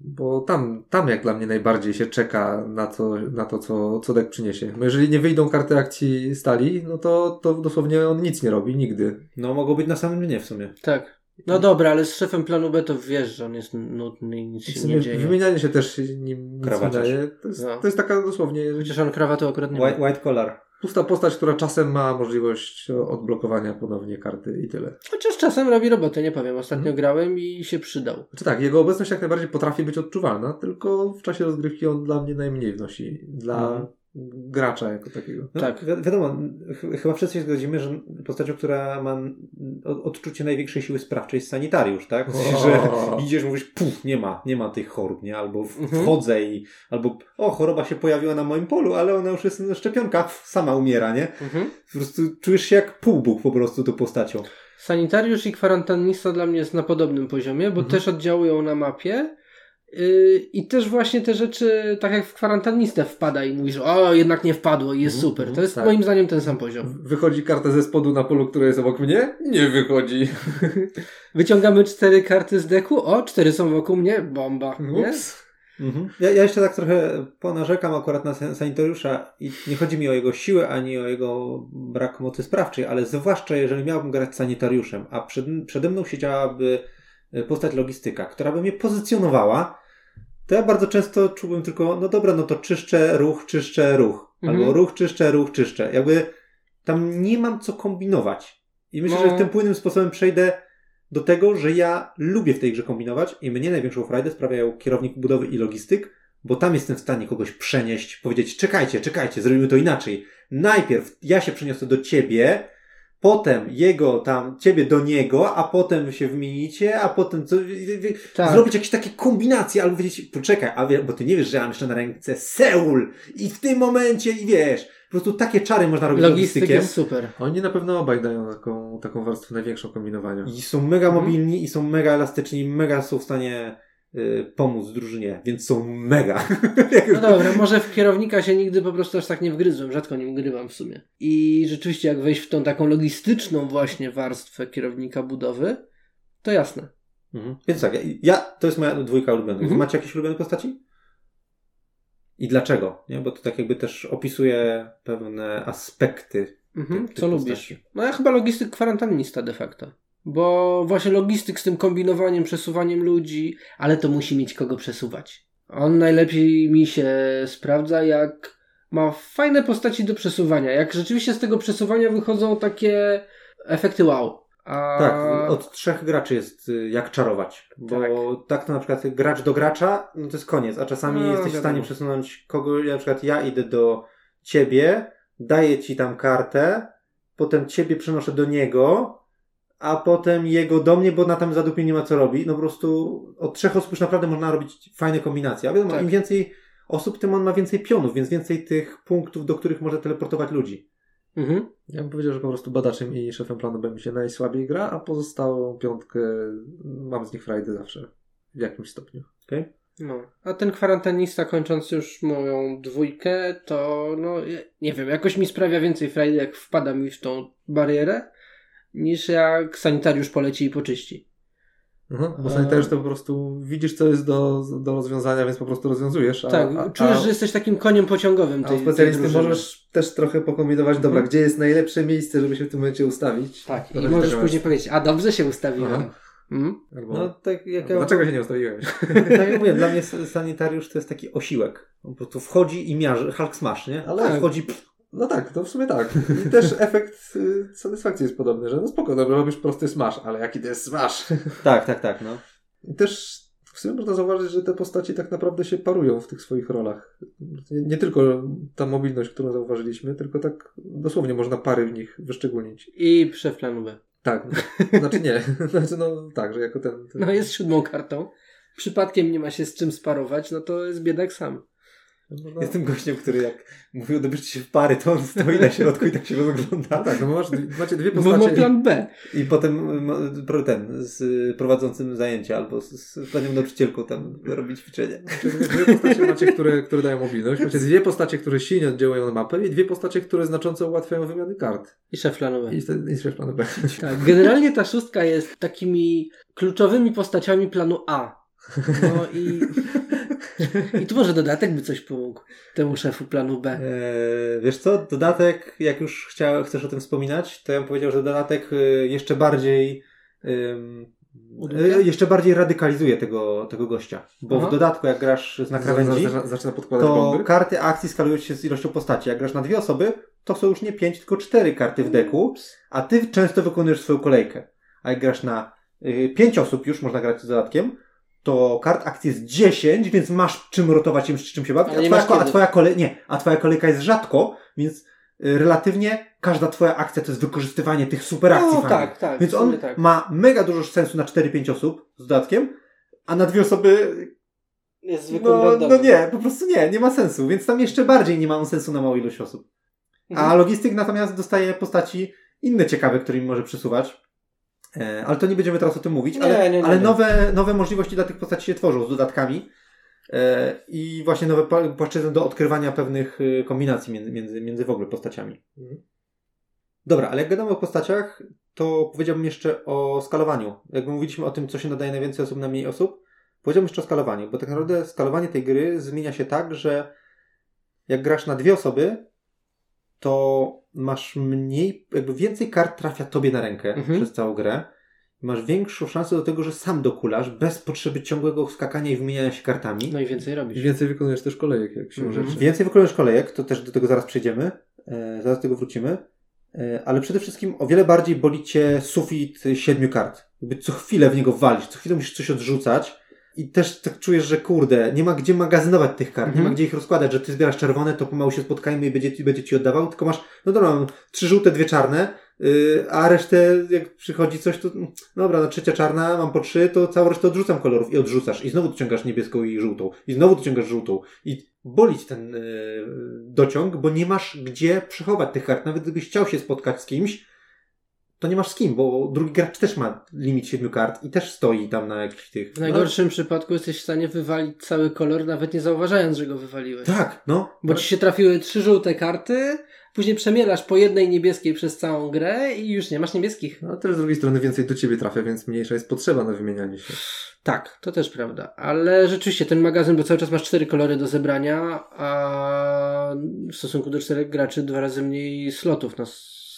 Bo tam, tam jak dla mnie najbardziej się czeka na to, na to co, co deck przyniesie. Bo jeżeli nie wyjdą karty akcji stali, no to, to dosłownie on nic nie robi, nigdy. No, mogą być na samym dnie w sumie. Tak. No dobra, ale z szefem planu B to wiesz, że on jest nudny i nic się nie dzieje. wymienianie się też nim nic nie daje. To jest, No. to jest taka dosłownie Chociaż on krawatu akurat nie ma. White, white collar. Pusta postać, która czasem ma możliwość odblokowania ponownie karty i tyle. Chociaż czasem robi robotę, nie powiem. Ostatnio Mhm. grałem i się przydał. Znaczy tak, jego obecność jak najbardziej potrafi być odczuwalna, tylko w czasie rozgrywki on dla mnie najmniej wnosi. Dla Mhm. Gracza jako takiego. No, Tak. Wi- wiadomo, ch- chyba wszyscy się zgodzimy, że postacią, która ma o- odczucie największej siły sprawczej jest sanitariusz, tak? W sensie, że O. idziesz, mówisz, puf, nie ma, nie ma tych chorób, nie? Albo Mhm. wchodzę i, albo, o, choroba się pojawiła na moim polu, ale ona już jest szczepionka, sama umiera, nie? Mhm. Po prostu czujesz się jak półbóg po prostu tą postacią. Sanitariusz i kwarantannista dla mnie jest na podobnym poziomie, bo Mhm. też oddziałują na mapie. Yy, I też właśnie te rzeczy, tak jak w kwarantannistę wpada i mówisz, o, jednak nie wpadło i jest Mhm, super. To jest tak. moim zdaniem ten sam poziom. Wychodzi karta ze spodu na polu, które jest obok mnie? Nie wychodzi. Wyciągamy cztery karty z deku, o, cztery są wokół mnie, bomba. Ups. Mhm. Ja, ja jeszcze tak trochę ponarzekam akurat na san- sanitariusza i nie chodzi mi o jego siłę, ani o jego brak mocy sprawczej, ale zwłaszcza jeżeli miałbym grać sanitariuszem, a przed, przede mną siedziałaby postać logistyka, która by mnie pozycjonowała, to ja bardzo często czułbym tylko, no dobra, no to czyszczę ruch, czyszczę ruch. Mhm. Albo ruch, czyszczę, ruch, czyszczę. Jakby tam nie mam co kombinować. I myślę, No. że tym płynnym sposobem przejdę do tego, że ja lubię w tej grze kombinować i mnie największą frajdę sprawiają kierownik budowy i logistyk, bo tam jestem w stanie kogoś przenieść, powiedzieć czekajcie, czekajcie, zrobimy to inaczej. Najpierw ja się przeniosę do ciebie, potem jego tam, ciebie do niego, a potem się wymienicie, a potem co, Tak. zrobić jakieś takie kombinacje, albo powiedzieć, poczekaj, a wie, bo ty nie wiesz, że ja mam jeszcze na ręce Seul i w tym momencie i wiesz, po prostu takie czary można robić Logistyk logistykiem. jest super. Oni na pewno obaj dają taką, taką warstwę największą kombinowania. I są mega Mhm. mobilni i są mega elastyczni, i mega są w stanie pomóc drużynie, więc są mega. No dobra, może w kierownika się nigdy po prostu aż tak nie wgryzłem, rzadko nim grywam w sumie. I rzeczywiście jak wejść w tą taką logistyczną właśnie warstwę kierownika budowy, to jasne. Mhm. Więc tak, ja, ja, to jest moja dwójka ulubionych. Mhm. Macie jakieś ulubione postaci? I dlaczego? Nie? Bo to tak jakby też opisuje pewne aspekty. Mhm, Tych- tych co postaci. lubisz? No ja chyba logistyk kwarantannista de facto. Bo właśnie logistyk z tym kombinowaniem, przesuwaniem ludzi, ale to musi mieć kogo przesuwać. On najlepiej mi się sprawdza, jak ma fajne postaci do przesuwania. Jak rzeczywiście z tego przesuwania wychodzą takie efekty wow. A... Tak, od trzech graczy jest y, jak czarować. Bo tak. tak to na przykład gracz do gracza, no to jest koniec, a czasami no, jesteś wiadomo. w stanie przesunąć kogo, na przykład ja idę do ciebie, daję ci tam kartę, potem ciebie przenoszę do niego, a potem jego do mnie, bo na tam zadupie nie ma co robić. No po prostu od trzech osób już naprawdę można robić fajne kombinacje. A wiadomo, tak. im więcej osób, tym on ma więcej pionów, więc więcej tych punktów, do których może teleportować ludzi. Mhm. Ja bym powiedział, że po prostu badaczem i szefem planu B mi się najsłabiej gra, a pozostałą piątkę mam z nich frajdy zawsze w jakimś stopniu. Okay. No. A ten kwarantannista kończąc już moją dwójkę, to no nie wiem, jakoś mi sprawia więcej frajdy, jak wpada mi w tą barierę, niż jak sanitariusz poleci i poczyści. Mhm, bo sanitariusz to po prostu widzisz, co jest do, do rozwiązania, więc po prostu rozwiązujesz. A, tak, a, czujesz, a, że jesteś takim koniem pociągowym. Tej, a specjalisty możesz też trochę pokombinować, dobra, mhm. gdzie jest najlepsze miejsce, żeby się w tym momencie ustawić. Tak, i możesz później powiedzieć, a dobrze się ustawiłem. Mhm. Albo, no, tak jak ja... Dlaczego się nie ustawiłeś? tak jak mówię, dla mnie sanitariusz to jest taki osiłek. Po prostu wchodzi i miarzy, Hulk smash, nie? Ale tak. wchodzi... Pff, no tak, to w sumie tak. I też efekt y, satysfakcji jest podobny, że no spoko, dobra, robisz prosty smash, ale jaki to jest smash? Tak, tak, tak, no. I też w sumie można zauważyć, że te postaci tak naprawdę się parują w tych swoich rolach. Nie, nie, tylko ta mobilność, którą zauważyliśmy, tylko tak dosłownie można pary w nich wyszczególnić. I B. Tak, znaczy nie. Znaczy no tak, że jako ten, ten... No jest siódmą kartą. Przypadkiem nie ma się z czym sparować, no to jest biedak sam. No, no. Jestem gościem, który jak mówił, dobierzcie się w pary, to on stoi na środku i tak się rozgląda. No tak, no masz, macie dwie postacie. Ma plan B. I potem ten, z prowadzącym zajęcia albo z, z panią nauczycielką tam robi ćwiczenie. Dwie postacie macie, które, które dają mobilność. Macie dwie postacie, które silnie oddziałują na mapę i dwie postacie, które znacząco ułatwiają wymiany kart. I szef planu B. I, i szef planu B. Tak, generalnie ta szóstka jest takimi kluczowymi postaciami planu A. No i i tu może dodatek by coś pomógł temu szefu planu B. Eee, wiesz co, dodatek, jak już chciał, chcesz o tym wspominać, to ja bym powiedział, że dodatek y, jeszcze bardziej jeszcze bardziej radykalizuje tego, tego gościa. Bo Aha. w dodatku, jak grasz na krawędzi, zaczyna, zaczyna podkładać to bomby. karty akcji skalują się z ilością postaci. Jak grasz na dwie osoby, to są już nie pięć, tylko cztery karty w deku, a ty często wykonujesz swoją kolejkę. A jak grasz na y, pięć osób, już można grać z dodatkiem, to kart akcji jest 10, więc masz czym rotować, czym, czym się bawić, a twoja, a twoja kolej, nie, a twoja kolejka jest rzadko, więc y, relatywnie każda twoja akcja to jest wykorzystywanie tych super akcji. No, tak, tak. Więc on tak. ma mega dużo sensu na 4-5 osób z dodatkiem, a na dwie osoby jest no, no nie, po prostu nie, nie ma sensu, więc tam jeszcze bardziej nie ma on sensu na małą ilość osób. Mhm. A logistyk natomiast dostaje postaci inne ciekawe, którymi może przesuwać. E, ale to nie będziemy teraz o tym mówić, nie, ale, nie, nie, ale nowe, nowe możliwości dla tych postaci się tworzą z dodatkami e, i właśnie nowe płaszczyzny do odkrywania pewnych y, kombinacji między, między, między w ogóle postaciami. Mhm. Dobra, ale jak gadamy o postaciach, to powiedziałbym jeszcze o skalowaniu. Jakby mówiliśmy o tym, co się nadaje na więcej osób, na mniej osób, powiedziałbym jeszcze o skalowaniu, bo tak naprawdę skalowanie tej gry zmienia się tak, że jak grasz na dwie osoby, to masz mniej, jakby więcej kart trafia tobie na rękę mhm. przez całą grę. Masz większą szansę do tego, że sam dokulasz, bez potrzeby ciągłego skakania i wymieniania się kartami. No i więcej robisz. I więcej wykonujesz też kolejek, jak się mhm. rzeczy. Więcej wykonujesz kolejek, to też do tego zaraz przejdziemy. E, zaraz do tego wrócimy. E, ale przede wszystkim o wiele bardziej boli cię sufit siedmiu kart. Jakby co chwilę w niego walić, co chwilę musisz coś odrzucać i też tak czujesz, że kurde, nie ma gdzie magazynować tych kart, nie ma mhm. gdzie ich rozkładać, że ty zbierasz czerwone, to pomału się spotkajmy i będzie, będzie ci oddawał, tylko masz, no dobra, mam trzy żółte, dwie czarne, yy, a resztę, jak przychodzi coś, to no dobra, no trzecia czarna, mam po trzy, to całą resztę odrzucam kolorów i odrzucasz. I znowu dociągasz niebieską i żółtą. I znowu dociągasz żółtą. I bolić ten yy, dociąg, bo nie masz gdzie przechować tych kart, nawet gdybyś chciał się spotkać z kimś, to nie masz z kim, bo drugi gracz też ma limit siedmiu kart i też stoi tam na jakichś tych. W najgorszym no. przypadku jesteś w stanie wywalić cały kolor, nawet nie zauważając, że go wywaliłeś. Tak, no. Bo ci się trafiły trzy żółte karty, później przemielasz po jednej niebieskiej przez całą grę i już nie masz niebieskich. No też z drugiej strony więcej do ciebie trafia, więc mniejsza jest potrzeba na wymienianie się. Tak, to też prawda. Ale rzeczywiście ten magazyn, bo cały czas masz cztery kolory do zebrania, a w stosunku do czterech graczy dwa razy mniej slotów na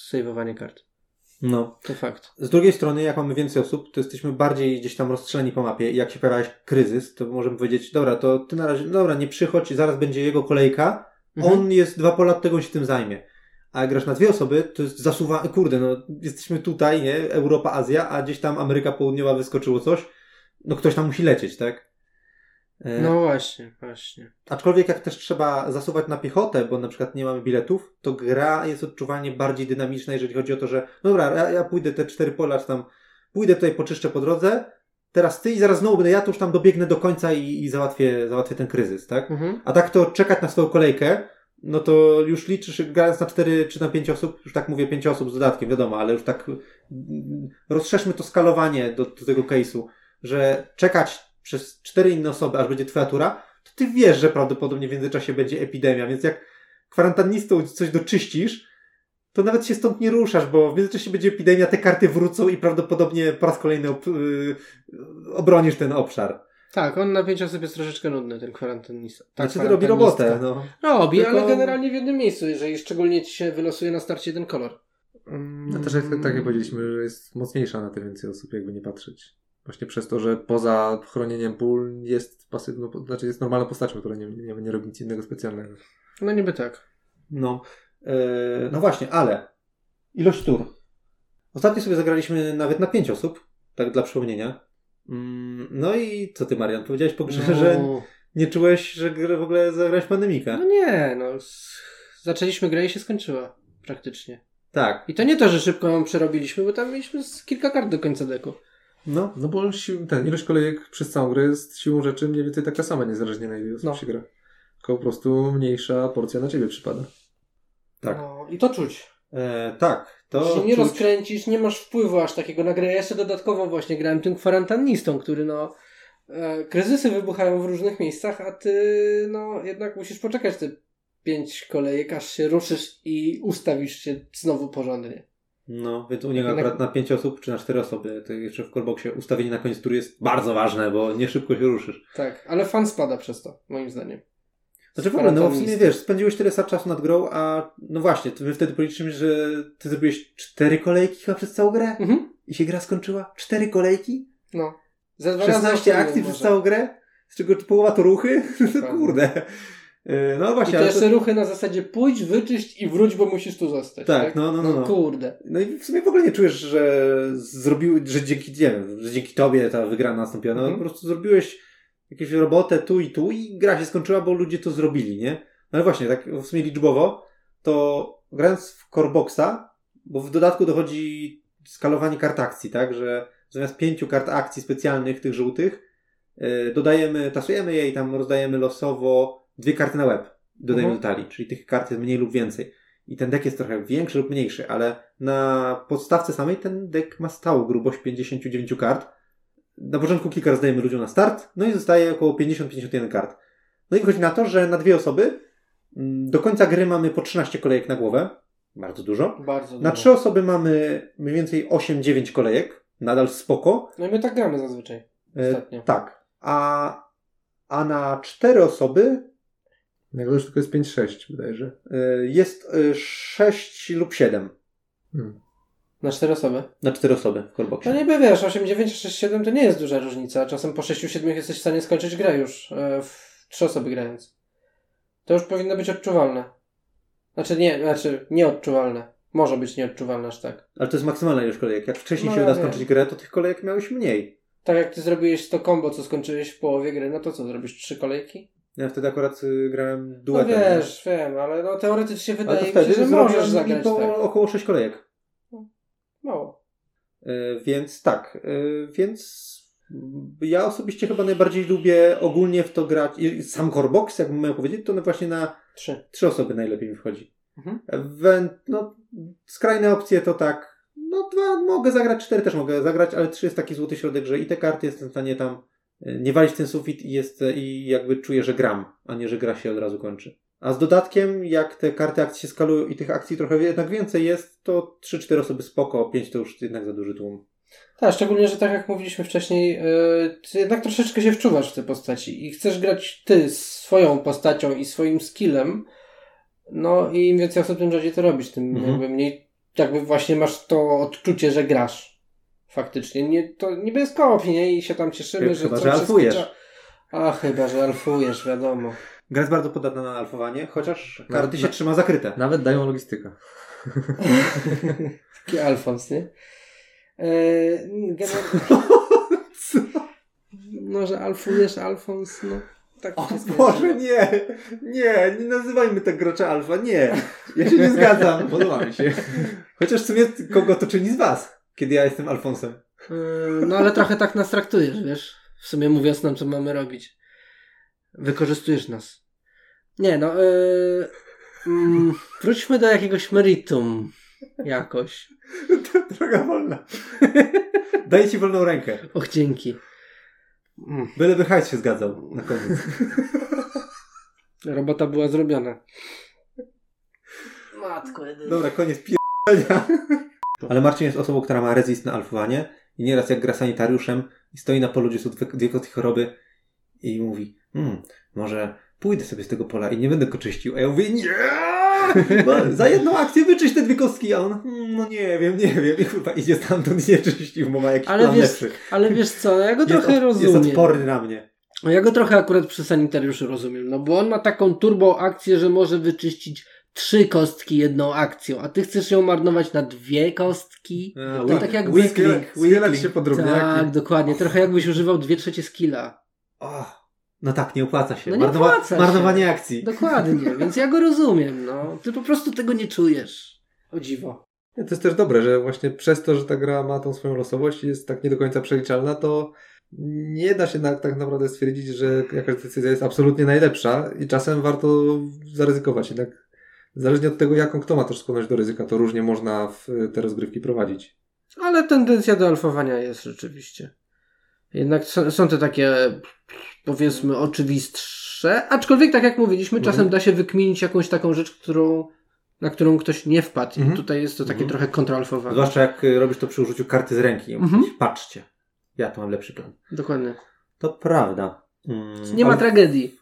sejwowanie kart. No. To fakt. Z drugiej strony, jak mamy więcej osób, to jesteśmy bardziej gdzieś tam rozstrzeleni po mapie. I jak się pojawia kryzys, to możemy powiedzieć, dobra, to ty na razie, dobra, nie przychodź, zaraz będzie jego kolejka, Mhm. on jest dwa pola tego, on się tym zajmie. A jak grasz na dwie osoby, to jest zasuwa, kurde, no, jesteśmy tutaj, nie, Europa, Azja, a gdzieś tam Ameryka Południowa wyskoczyło coś, no ktoś tam musi lecieć, tak? E, No właśnie, właśnie. Aczkolwiek jak też trzeba zasuwać na piechotę, bo na przykład nie mamy biletów, to gra jest odczuwalnie bardziej dynamiczna, jeżeli chodzi o to, że no dobra, ja, ja pójdę te cztery pola, czy tam pójdę tutaj, poczyszczę po drodze, teraz ty i zaraz znowu będę ja, to już tam dobiegnę do końca i, i załatwię, załatwię ten kryzys, tak? Mhm. A tak to czekać na swoją kolejkę, no to już liczysz, grając na cztery czy na pięć osób, już tak mówię pięć osób z dodatkiem, wiadomo, ale już tak mm, rozszerzmy to skalowanie do, do tego case'u, że czekać przez cztery inne osoby, aż będzie twoja tura, to ty wiesz, że prawdopodobnie w międzyczasie będzie epidemia, więc jak kwarantannistą coś doczyścisz, to nawet się stąd nie ruszasz, bo w międzyczasie będzie epidemia, te karty wrócą i prawdopodobnie po raz kolejny ob, yy, obronisz ten obszar. Tak, on na pięć osób jest troszeczkę nudny, ten kwarantannista. Tak, Znaczy, robi robotę, no. Robi, Tylko- ale generalnie w jednym miejscu, jeżeli szczególnie ci się wylosuje na starcie ten kolor. No też jak, tak jak powiedzieliśmy, że jest mocniejsza na te więcej osób, jakby nie patrzeć. Właśnie przez to, że poza chronieniem pól jest pasywną, znaczy jest normalną postacią, która nie, nie, nie robi nic innego specjalnego. No niby tak. No, e, no właśnie, ale ilość tur. Ostatnio sobie zagraliśmy nawet na pięć osób, tak dla przypomnienia. Mm, No i co ty, Marian? Powiedziałeś po grze, No. że nie czułeś, że w ogóle zagrałeś pandemika. No nie, no. Zaczęliśmy grę i się skończyła. Praktycznie. Tak, I to nie to, że szybko ją przerobiliśmy, bo tam mieliśmy kilka kart do końca deku. No. No bo sił, ten, ilość kolejek przez całą grę jest siłą rzeczy mniej więcej taka sama, niezależnie na ile osób No. się gra. Tylko po prostu mniejsza porcja na ciebie przypada. Tak. No, I to czuć. E, tak, to się nie czuć- rozkręcisz, nie masz wpływu aż takiego na grę. Ja jeszcze dodatkowo właśnie grałem tym kwarantannistą, który no e, kryzysy wybuchają w różnych miejscach, a ty no jednak musisz poczekać te pięć kolejek, aż się ruszysz i ustawisz się znowu porządnie. No, więc u niego Jednak- akurat na pięć osób, czy na cztery osoby, to jeszcze w Coreboxie ustawienie na koniec tury jest bardzo ważne, bo nie szybko się ruszysz. Tak, ale fan spada przez to, moim zdaniem. Znaczy w ogóle, no w sumie wiesz, spędziłeś tyle czasu nad grą, a no właśnie, to my wtedy policzymy, że ty zrobiłeś cztery kolejki chyba przez całą grę Mhm. i się gra skończyła. Cztery kolejki? No. Za dwa razy 16 oszczędzę akcji przez całą grę? Z czego połowa to ruchy? No kurde. Yy, No I właśnie, to ale jeszcze to, ruchy na zasadzie pójdź, wyczyść i wróć, bo musisz tu zostać. Tak, Tak, no, no, no, no. kurde. no i w sumie w ogóle nie czujesz, że zrobił, że dzięki, nie wiem, że dzięki tobie ta wygrana nastąpiła. No Mhm. po prostu zrobiłeś jakąś robotę tu i tu i gra się skończyła, bo ludzie to zrobili, nie? No ale właśnie, tak w sumie liczbowo, to grając w Coreboxa, bo w dodatku dochodzi skalowanie kart akcji, tak? Że zamiast pięciu kart akcji specjalnych, tych żółtych, yy, dodajemy, tasujemy je i tam rozdajemy losowo dwie karty na web. Dodajemy Mhm. do talii, czyli tych kart jest mniej lub więcej. I ten deck jest trochę większy lub mniejszy, ale na podstawce samej ten deck ma stałą grubość 59 kart. Na początku kilka rozdajemy ludziom na start, no i zostaje około 50-51 kart. No i wychodzi na to, że na dwie osoby mm, do końca gry mamy po 13 kolejek na głowę. Bardzo dużo. Bardzo Na dużo. trzy osoby mamy mniej więcej 8-9 kolejek. Nadal spoko. No i my tak gramy zazwyczaj. E, Ostatnio. tak. A, a na cztery osoby Jak już tylko jest 5-6, wydaje że. e, jest 6 lub 7. Hmm. Na cztery osoby. Na cztery osoby w Coreboxie. No niby wiesz, 8, 9, 6, 7 to nie jest duża różnica. Czasem po 6, 7 jesteś w stanie skończyć grę już. E, w trzy osoby grając. To już powinno być odczuwalne. Znaczy nie, znaczy nieodczuwalne. Może być nieodczuwalne aż tak. Ale to jest maksymalna ilość kolejek. Jak wcześniej No się uda skończyć grę, to tych kolejek miałeś mniej. Tak jak ty zrobiłeś to combo, co skończyłeś w połowie gry, no to co, zrobisz trzy kolejki? Ja wtedy akurat y, grałem No duetem. wiesz, wiem, ale no teoretycznie wydaje mi się, że możesz zagrać po tak. około 6 kolejek. Mało. Y, Więc tak, y, więc ja osobiście chyba najbardziej lubię ogólnie w to grać. i Sam Corebox, jakbym miał powiedzieć, to no właśnie na Trzy. trzy osoby najlepiej mi wchodzi. Mhm. No skrajne opcje to tak, no dwa mogę zagrać, cztery też mogę zagrać, ale trzy jest taki złoty środek, że i te karty jestem w stanie tam nie walić w ten sufit i, jest, i jakby czuję, że gram, a nie, że gra się od razu kończy. A z dodatkiem, jak te karty akcji się skalują i tych akcji trochę jednak więcej jest, to 3-4 osoby spoko, 5 to już jednak za duży tłum. Tak, szczególnie, że tak jak mówiliśmy wcześniej, yy, ty jednak troszeczkę się wczuwasz w te postaci i chcesz grać ty swoją postacią i swoim skillem, no i im więcej osób tym rzadziej to robisz, tym Mhm. jakby mniej jakby właśnie masz to odczucie, że grasz. Faktycznie. Nie, to niby jest koop, nie? I się tam cieszymy, że Chyba, że alfujesz. trzeba- A, chyba, że alfujesz, wiadomo. Gra jest bardzo podatna na alfowanie, chociaż Na- karty się na- trzyma zakryte. Nawet dają logistykę. Taki Alfons, nie? Eee, gener- no, że alfujesz Alfons, no. Tak O wszystko Boże, nie! Nie, nie nazywajmy tak gracza alfa, nie! Ja się nie zgadzam. Podoba mi się. Chociaż w sumie kogo to czyni z was, kiedy ja jestem Alfonsem? Eee, No, ale trochę tak nas traktujesz, wiesz? W sumie mówiąc nam, co mamy robić. Wykorzystujesz nas. Nie, no, eee, mm, wróćmy do jakiegoś meritum. Jakoś. Droga wolna. Daję ci wolną rękę. Och, dzięki. Mm, Byleby hajs się zgadzał na koniec. robota była zrobiona. Matko, Dobra, koniec p***ania. Ale Marcin jest osobą, która ma rezist na alfowanie i nieraz jak gra sanitariuszem i stoi na polu, gdzie są dwie, kotki choroby i mówi, hmm, może pójdę sobie z tego pola i nie będę go czyścił. A ja mówię, nie! Za jedną akcję wyczyść te dwie kostki, a on, hmm, no nie wiem, nie wiem. I chyba idzie stamtąd i nie czyścił, bo ma jakiś Ale plan wiesz, lepszy. ale wiesz co, ja go Jest, trochę od, jest rozumiem. odporny na mnie. Ja go trochę akurat przy sanitariuszu rozumiem, no bo on ma taką turbo akcję, że może wyczyścić trzy kostki jedną akcją, a ty chcesz ją marnować na dwie kostki. A, To tak jak weakling, weakling. się po drobniaki. Tak, dokładnie. Trochę jakbyś używał dwie trzecie skilla. O, no tak, nie opłaca się. No nie Marnowa- opłaca się. Marnowanie akcji. Dokładnie, więc ja go rozumiem, no. Ty po prostu tego nie czujesz. O dziwo. Nie, To jest też dobre, że właśnie przez to, że ta gra ma tą swoją losowość i jest tak nie do końca przeliczalna, to nie da się na, tak naprawdę stwierdzić, że jakaś decyzja jest absolutnie najlepsza i czasem warto zaryzykować. Jednak zależnie od tego, jaką kto ma też skłonność do ryzyka, to różnie można w te rozgrywki prowadzić. Ale tendencja do alfowania jest rzeczywiście. Jednak są, są te takie, powiedzmy, oczywistsze, aczkolwiek tak jak mówiliśmy, Mhm. czasem da się wykminić jakąś taką rzecz, którą, na którą ktoś nie wpadł. I Mhm. tutaj jest to takie Mhm. trochę kontralfowanie. Zwłaszcza jak y, robisz to przy użyciu karty z ręki. Mhm. Patrzcie, ja tu mam lepszy plan. Dokładnie. To prawda. Mm, Nie ma ale- tragedii.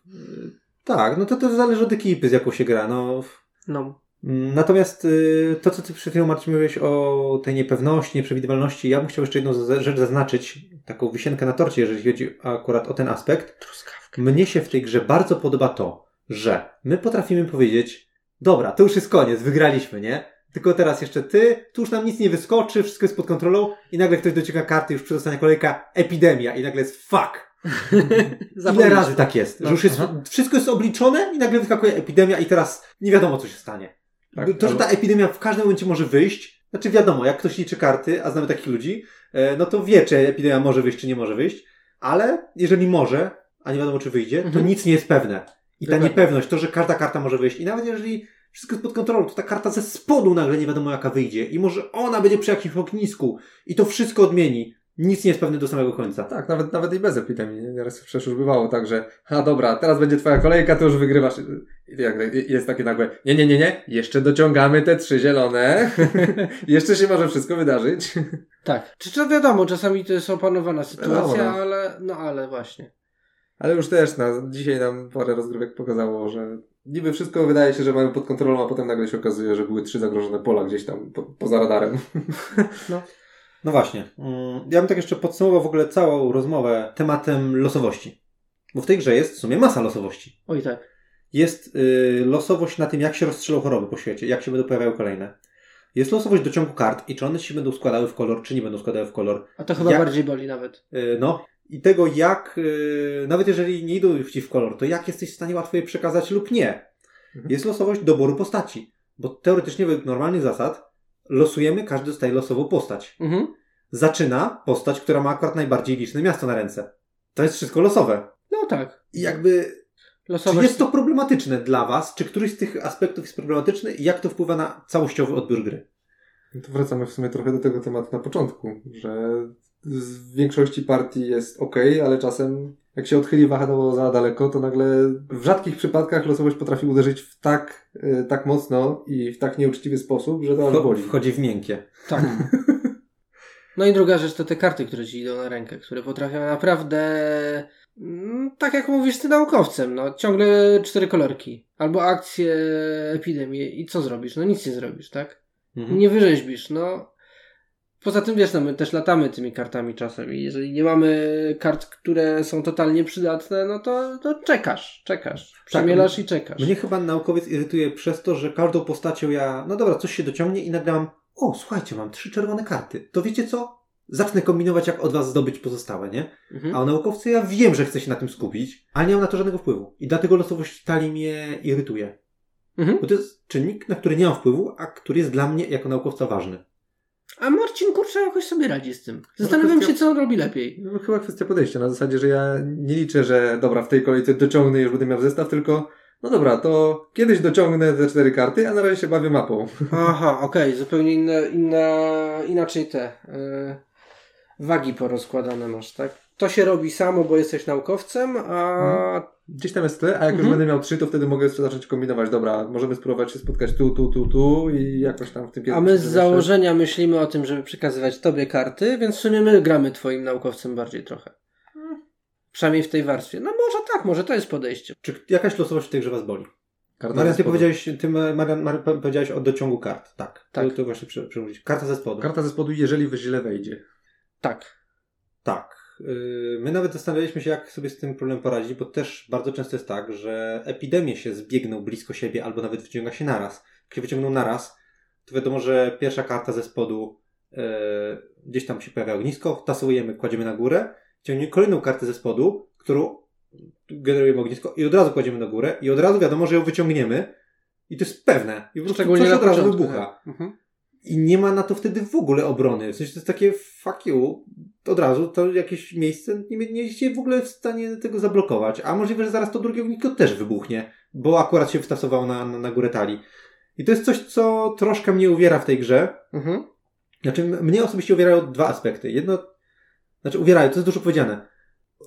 Tak, no to to zależy od ekipy, z jaką się gra. No. No. Natomiast y, to, co ty przed chwilą, Marcin, mówiłeś o tej niepewności, nieprzewidywalności, ja bym chciał jeszcze jedną rzecz zaznaczyć, taką wisienkę na torcie, jeżeli chodzi akurat o ten aspekt. Truskawka. Mnie się w tej grze bardzo podoba to, że my potrafimy powiedzieć, dobra, to już jest koniec, wygraliśmy, nie? Tylko teraz jeszcze ty, tu już nam nic nie wyskoczy, wszystko jest pod kontrolą i nagle ktoś dociąga karty, już przedostanie kolejka, epidemia i nagle jest fuck. Ile razy tak jest? No, że już jest, aha. wszystko jest obliczone i nagle wyskakuje epidemia i teraz nie wiadomo, co się stanie. Tak, to, że ta epidemia w każdym momencie może wyjść, znaczy wiadomo, jak ktoś liczy karty, a znamy takich ludzi, e, no to wie, czy epidemia może wyjść, czy nie może wyjść, ale jeżeli może, a nie wiadomo, czy wyjdzie, to Mhm. nic nie jest pewne. I ta niepewność, to, że każda karta może wyjść, i nawet jeżeli wszystko jest pod kontrolą, to ta karta ze spodu nagle nie wiadomo, jaka wyjdzie, i może ona będzie przy jakimś ognisku, i to wszystko odmieni. Nic nie jest pewne do samego końca. Tak, nawet, nawet i bez epidemii. Nieraz przecież już bywało tak, że a dobra, teraz będzie twoja kolejka, to już wygrywasz. I jest takie nagłe, nie, nie, nie, nie, jeszcze dociągamy te trzy zielone. jeszcze się może wszystko wydarzyć. Tak. Czy to wiadomo, czasami to jest opanowana sytuacja, Wiadomo, no. ale no ale właśnie. Ale już też na, dzisiaj nam parę rozgrywek pokazało, że niby wszystko wydaje się, że mamy pod kontrolą, a potem nagle się okazuje, że były trzy zagrożone pola gdzieś tam po, poza radarem. No właśnie. Mm, Ja bym tak jeszcze podsumował w ogóle całą rozmowę tematem losowości. Bo w tej grze jest w sumie masa losowości. Oj tak. Jest y, losowość na tym, jak się rozstrzelą choroby po świecie, jak się będą pojawiały kolejne. Jest losowość do ciągu kart i czy one się będą składały w kolor, czy nie będą składały w kolor. A to chyba Jak- bardziej boli nawet. Y, no. I tego, jak, y, nawet jeżeli nie idą ci w kolor, to jak jesteś w stanie łatwo je przekazać lub nie. Mhm. Jest losowość doboru postaci. Bo teoretycznie według normalnych zasad losujemy, każdy dostaje losową postać. Mhm. Zaczyna postać, która ma akurat najbardziej liczne miasto na ręce. To jest wszystko losowe. No tak. I jakby Czy Losowość. jest to problematyczne dla Was? Czy któryś z tych aspektów jest problematyczny i jak to wpływa na całościowy odbiór gry? To wracamy w sumie trochę do tego tematu na początku, że w większości partii jest ok, ale czasem jak się odchyli wahadło za daleko, to nagle w rzadkich przypadkach losowość potrafi uderzyć w tak, y, tak mocno i w tak nieuczciwy sposób, że to aż boli. Wchodzi w miękkie. Tak. No i druga rzecz to te karty, które ci idą na rękę, które potrafią naprawdę, mm, tak jak mówisz ty naukowcem, no ciągle cztery kolorki. Albo akcje, epidemię i co zrobisz? No nic nie zrobisz, tak? Mhm. Nie wyrzeźbisz, no. Poza tym wiesz, no my też latamy tymi kartami czasem i jeżeli nie mamy kart, które są totalnie przydatne, no to, to czekasz, czekasz. Przemielasz i czekasz. Mnie chyba naukowiec irytuje przez to, że każdą postacią ja, no dobra, coś się dociągnie i nagle mam, o słuchajcie, mam trzy czerwone karty. To wiecie co? Zacznę kombinować, jak od was zdobyć pozostałe, nie? Mhm. A o naukowcy ja wiem, że chcę się na tym skupić, ale nie mam na to żadnego wpływu. I dlatego losowość talii mnie irytuje. Mhm. Bo to jest czynnik, na który nie mam wpływu, a który jest dla mnie jako naukowca ważny. A Marcin, kurczę, jakoś sobie radzi z tym. Zastanawiam kwestia- się, co on robi lepiej. No, chyba kwestia podejścia, na zasadzie, że ja nie liczę, że dobra, w tej kolejce dociągnę i już będę miał zestaw, tylko no dobra, to kiedyś dociągnę te cztery karty, a na razie się bawię mapą. Aha, okej, zupełnie inne, inna, inaczej te e, wagi porozkładane masz, tak? To się robi samo, bo jesteś naukowcem, a Gdzieś tam jest tyle, a jak już Mhm. będę miał trzy, to wtedy mogę zacząć kombinować. Dobra, możemy spróbować się spotkać tu, tu, tu, tu i jakoś tam w tym A pierwszym my z założenia myślimy o tym, żeby przekazywać tobie karty, więc w sumie my gramy twoim naukowcem bardziej trochę. Przynajmniej w tej warstwie. No może tak, może to jest podejście. Czy jakaś losowość w tej grze was boli? Karta Marian, ty powiedziałeś, ty, Marian, Marian, powiedziałeś o dociągu kart. Tak. Tak. To, to właśnie przy- przemówić. Karta ze spodu. Karta ze spodu, jeżeli źle wejdzie. Tak. Tak. Yy, My nawet zastanawialiśmy się, jak sobie z tym problemem poradzić, bo też bardzo często jest tak, że epidemie się zbiegną blisko siebie albo nawet wyciąga się naraz. Jak się wyciągną naraz, to wiadomo, że pierwsza karta ze spodu yy, gdzieś tam się pojawia ognisko, tasujemy, kładziemy na górę, ciągniemy kolejną kartę ze spodu, którą generujemy ognisko i od razu kładziemy na górę i od razu wiadomo, że ją wyciągniemy i to jest pewne. I po prostu Szczególnie coś od razu wybucha. Mhm. I nie ma na to wtedy w ogóle obrony. W sensie to jest takie fuck you. Od razu to jakieś miejsce nie, nie jesteście w ogóle w stanie tego zablokować. A możliwe, że zaraz to drugie ognisko też wybuchnie, bo akurat się wtasowało na, na, na górę talii. I to jest coś, co troszkę mnie uwiera w tej grze. Mhm. Znaczy, mnie osobiście uwierają dwa aspekty. Jedno, znaczy uwierają, to jest dużo powiedziane.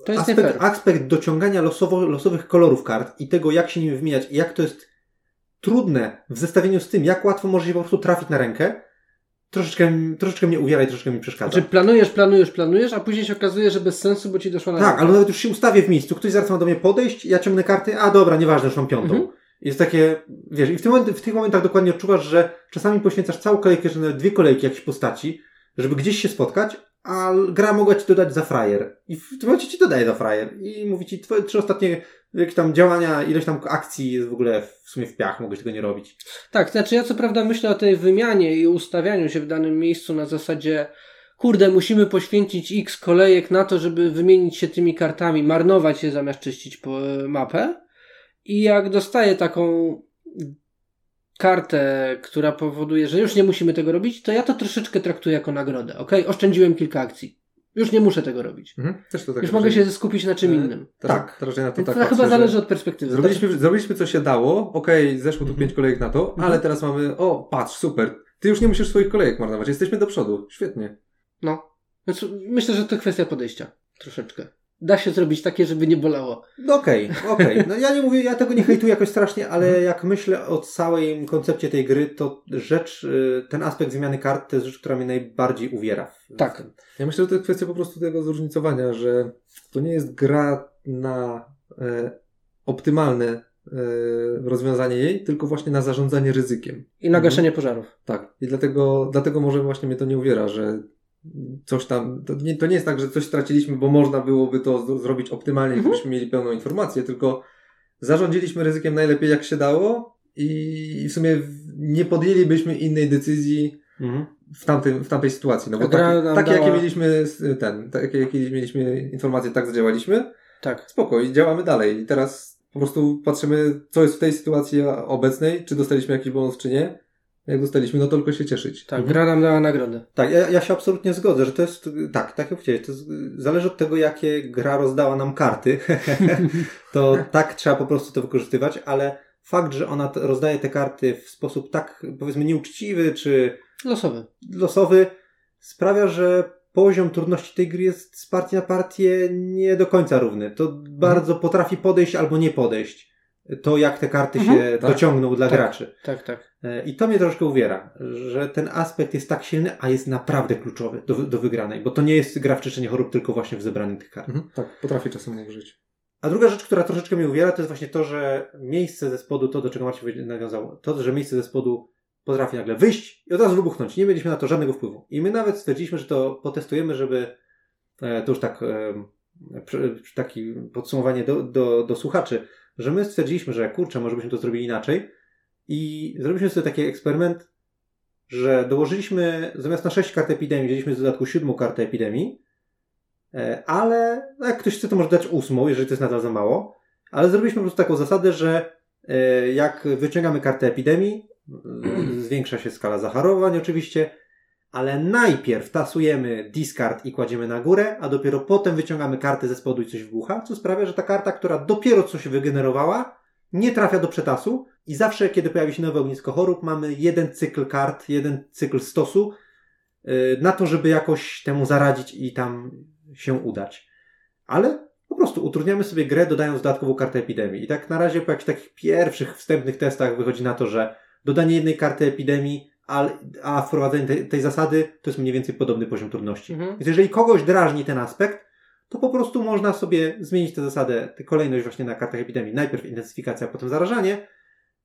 To jest aspekt, aspekt dociągania losowo, losowych kolorów kart i tego, jak się nimi wymieniać i jak to jest trudne w zestawieniu z tym, jak łatwo może się po prostu trafić na rękę, troszeczkę, troszeczkę mnie uwiera i troszeczkę mi przeszkadza. Znaczy planujesz, planujesz, planujesz, a później się okazuje, że bez sensu, bo ci doszło na tak, ale nawet już się ustawię w miejscu, ktoś zaraz ma do mnie podejść, ja ciągnę karty, a dobra, nieważne, już mam piątą. Mhm. Jest takie, wiesz, i w, tym moment, w tych momentach dokładnie odczuwasz, że czasami poświęcasz całą kolejkę, czy nawet dwie kolejki jakiejś postaci, żeby gdzieś się spotkać, a gra mogła ci dodać za frajer. I w tym momencie ci dodaje za frajer. I mówi ci, twoje trzy ostatnie jakieś tam działania, ileś tam akcji jest w ogóle w sumie w piach, mogłeś tego nie robić. Tak, znaczy ja co prawda myślę o tej wymianie i ustawianiu się w danym miejscu na zasadzie kurde, musimy poświęcić x kolejek na to, żeby wymienić się tymi kartami, marnować je zamiast czyścić po mapę. I jak dostaję taką kartę, która powoduje, że już nie musimy tego robić, to ja to troszeczkę traktuję jako nagrodę. Ok, oszczędziłem kilka akcji. Już nie muszę tego robić. Mhm. Też to tak Już mogę się skupić na czym E, innym. też- Tak. To raczej na to tak to patrzę, chyba zależy od perspektywy. Zrobiliśmy, zrobiliśmy co się dało, okej, zeszło tu pięć kolejek na to, Mhm. ale teraz mamy, o, patrz, super, ty już nie musisz swoich kolejek marnować, jesteśmy do przodu, świetnie. No. Więc myślę, że to kwestia podejścia. Troszeczkę. Da się zrobić takie, żeby nie bolało. No okej, okej. No ja nie mówię, ja tego nie hejtuję jakoś strasznie, ale Mhm. jak myślę o całej koncepcie tej gry, to rzecz, y, ten aspekt zmiany kart to jest rzecz, która mnie najbardziej uwiera. Tak. Ja myślę, że to jest kwestia po prostu tego zróżnicowania, że to nie jest gra na e, optymalne e, rozwiązanie jej, tylko właśnie na zarządzanie ryzykiem. I na gaszenie pożarów. Tak. I dlatego, dlatego może właśnie mnie to nie uwiera, że coś tam, to nie, to nie jest tak, że coś straciliśmy, bo można byłoby to z- zrobić optymalnie, Mhm. gdybyśmy mieli pełną informację, tylko zarządziliśmy ryzykiem najlepiej jak się dało i w sumie nie podjęlibyśmy innej decyzji Mhm. w, tamtym, w tamtej sytuacji. No bo takie, dała- jakie mieliśmy ten, takie jakie mieliśmy informacje, tak zadziałaliśmy, Tak. spoko i działamy dalej. I teraz po prostu patrzymy, co jest w tej sytuacji obecnej, czy dostaliśmy jakiś bonus, czy nie. Jak dostaliśmy, no to tylko się cieszyć. Tak, gra nam dała nagrodę. Tak, ja, ja się absolutnie zgodzę, że to jest, tak, tak jak powiedziałeś, to jest, zależy od tego, jakie gra rozdała nam karty, to tak trzeba po prostu to wykorzystywać, ale fakt, że ona rozdaje te karty w sposób tak, powiedzmy, nieuczciwy czy Losowy. losowy, sprawia, że poziom trudności tej gry jest z partii na partię nie do końca równy. To bardzo potrafi podejść albo nie podejść. To, jak te karty Mhm. się Tak. dociągną dla Tak. graczy. Tak, tak. E, I to mnie troszkę uwiera, że ten aspekt jest tak silny, a jest naprawdę kluczowy do, do wygranej, bo to nie jest gra w czyszczenie chorób, tylko właśnie w zebraniu tych kart. Mhm. Tak, potrafię czasem użyć. A druga rzecz, która troszeczkę mnie uwiera, to jest właśnie to, że miejsce ze spodu, to do czego Marcin nawiązał, to, że miejsce ze spodu potrafi nagle wyjść i od razu wybuchnąć. Nie mieliśmy na to żadnego wpływu. I my nawet stwierdziliśmy, że to potestujemy, żeby e, to już tak taki podsumowanie do, do, do słuchaczy, że my stwierdziliśmy, że kurczę, może byśmy to zrobili inaczej. I zrobiliśmy sobie taki eksperyment, że dołożyliśmy zamiast na 6 kart epidemii, wzięliśmy w dodatku siódmą kartę epidemii, e, ale no jak ktoś chce, to może dać ósmą, jeżeli to jest nadal za mało, ale zrobiliśmy po prostu taką zasadę, że e, jak wyciągamy kartę epidemii, zwiększa się skala zachorowań oczywiście, ale najpierw tasujemy discard i kładziemy na górę, a dopiero potem wyciągamy kartę ze spodu i coś wybucha, co sprawia, że ta karta, która dopiero co się wygenerowała, nie trafia do przetasu i zawsze, kiedy pojawi się nowe ognisko chorób, mamy jeden cykl kart, jeden cykl stosu yy, na to, żeby jakoś temu zaradzić i tam się udać. Ale po prostu utrudniamy sobie grę, dodając dodatkową kartę epidemii. I tak na razie po jakichś takich pierwszych wstępnych testach wychodzi na to, że dodanie jednej karty epidemii, a, a wprowadzenie tej, tej zasady to jest mniej więcej podobny poziom trudności. Mhm. Więc jeżeli kogoś drażni ten aspekt, to po prostu można sobie zmienić tę zasadę, tę kolejność właśnie na kartach epidemii. Najpierw intensyfikacja, potem zarażanie,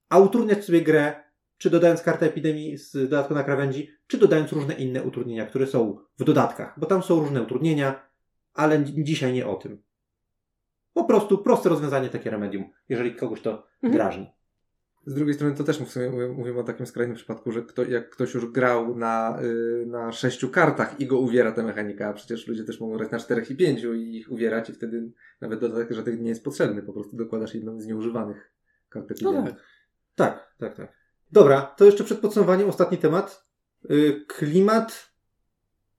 a utrudniać sobie grę, czy dodając kartę epidemii z dodatku na krawędzi, czy dodając różne inne utrudnienia, które są w dodatkach, bo tam są różne utrudnienia, ale dzi- dzisiaj nie o tym. Po prostu proste rozwiązanie, takie remedium, jeżeli kogoś to Mhm. drażni. Z drugiej strony to też w sumie mówię- mówimy o takim skrajnym przypadku, że kto, jak ktoś już grał na, y, na sześciu kartach i go uwiera ta mechanika, a przecież ludzie też mogą grać na czterech i pięciu i ich uwierać i wtedy nawet dodatek, że tych nie jest potrzebny, po prostu dokładasz jedną z nieużywanych kart No tak. Tak, tak, tak. Dobra, to jeszcze przed podsumowaniem ostatni temat. Y, Klimat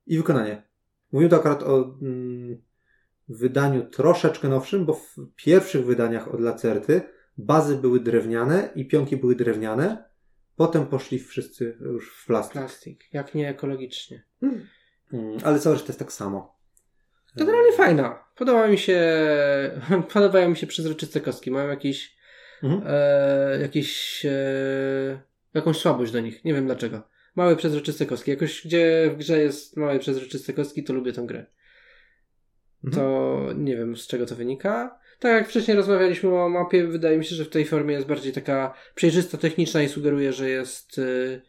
i wykonanie. Mówimy tu akurat o mm, wydaniu troszeczkę nowszym, bo w pierwszych wydaniach od Lacerty bazy były drewniane i pionki były drewniane. Potem poszli wszyscy już w plastik. Plastik. Jak nie ekologicznie. Mm, ale cała reszta jest tak samo. Generalnie fajna. Podoba mi się, podobają mi się przezroczyste kostki. Mają jakiś, Mhm. e, jakiś, e, jakąś słabość do nich. Nie wiem dlaczego. Małe przezroczyste kostki. Jakoś gdzie w grze jest małe przezroczyste kostki, to lubię tę grę. Mhm. To nie wiem z czego to wynika. Tak jak wcześniej rozmawialiśmy o mapie, wydaje mi się, że w tej formie jest bardziej taka przejrzysta, techniczna i sugeruje, że jest y,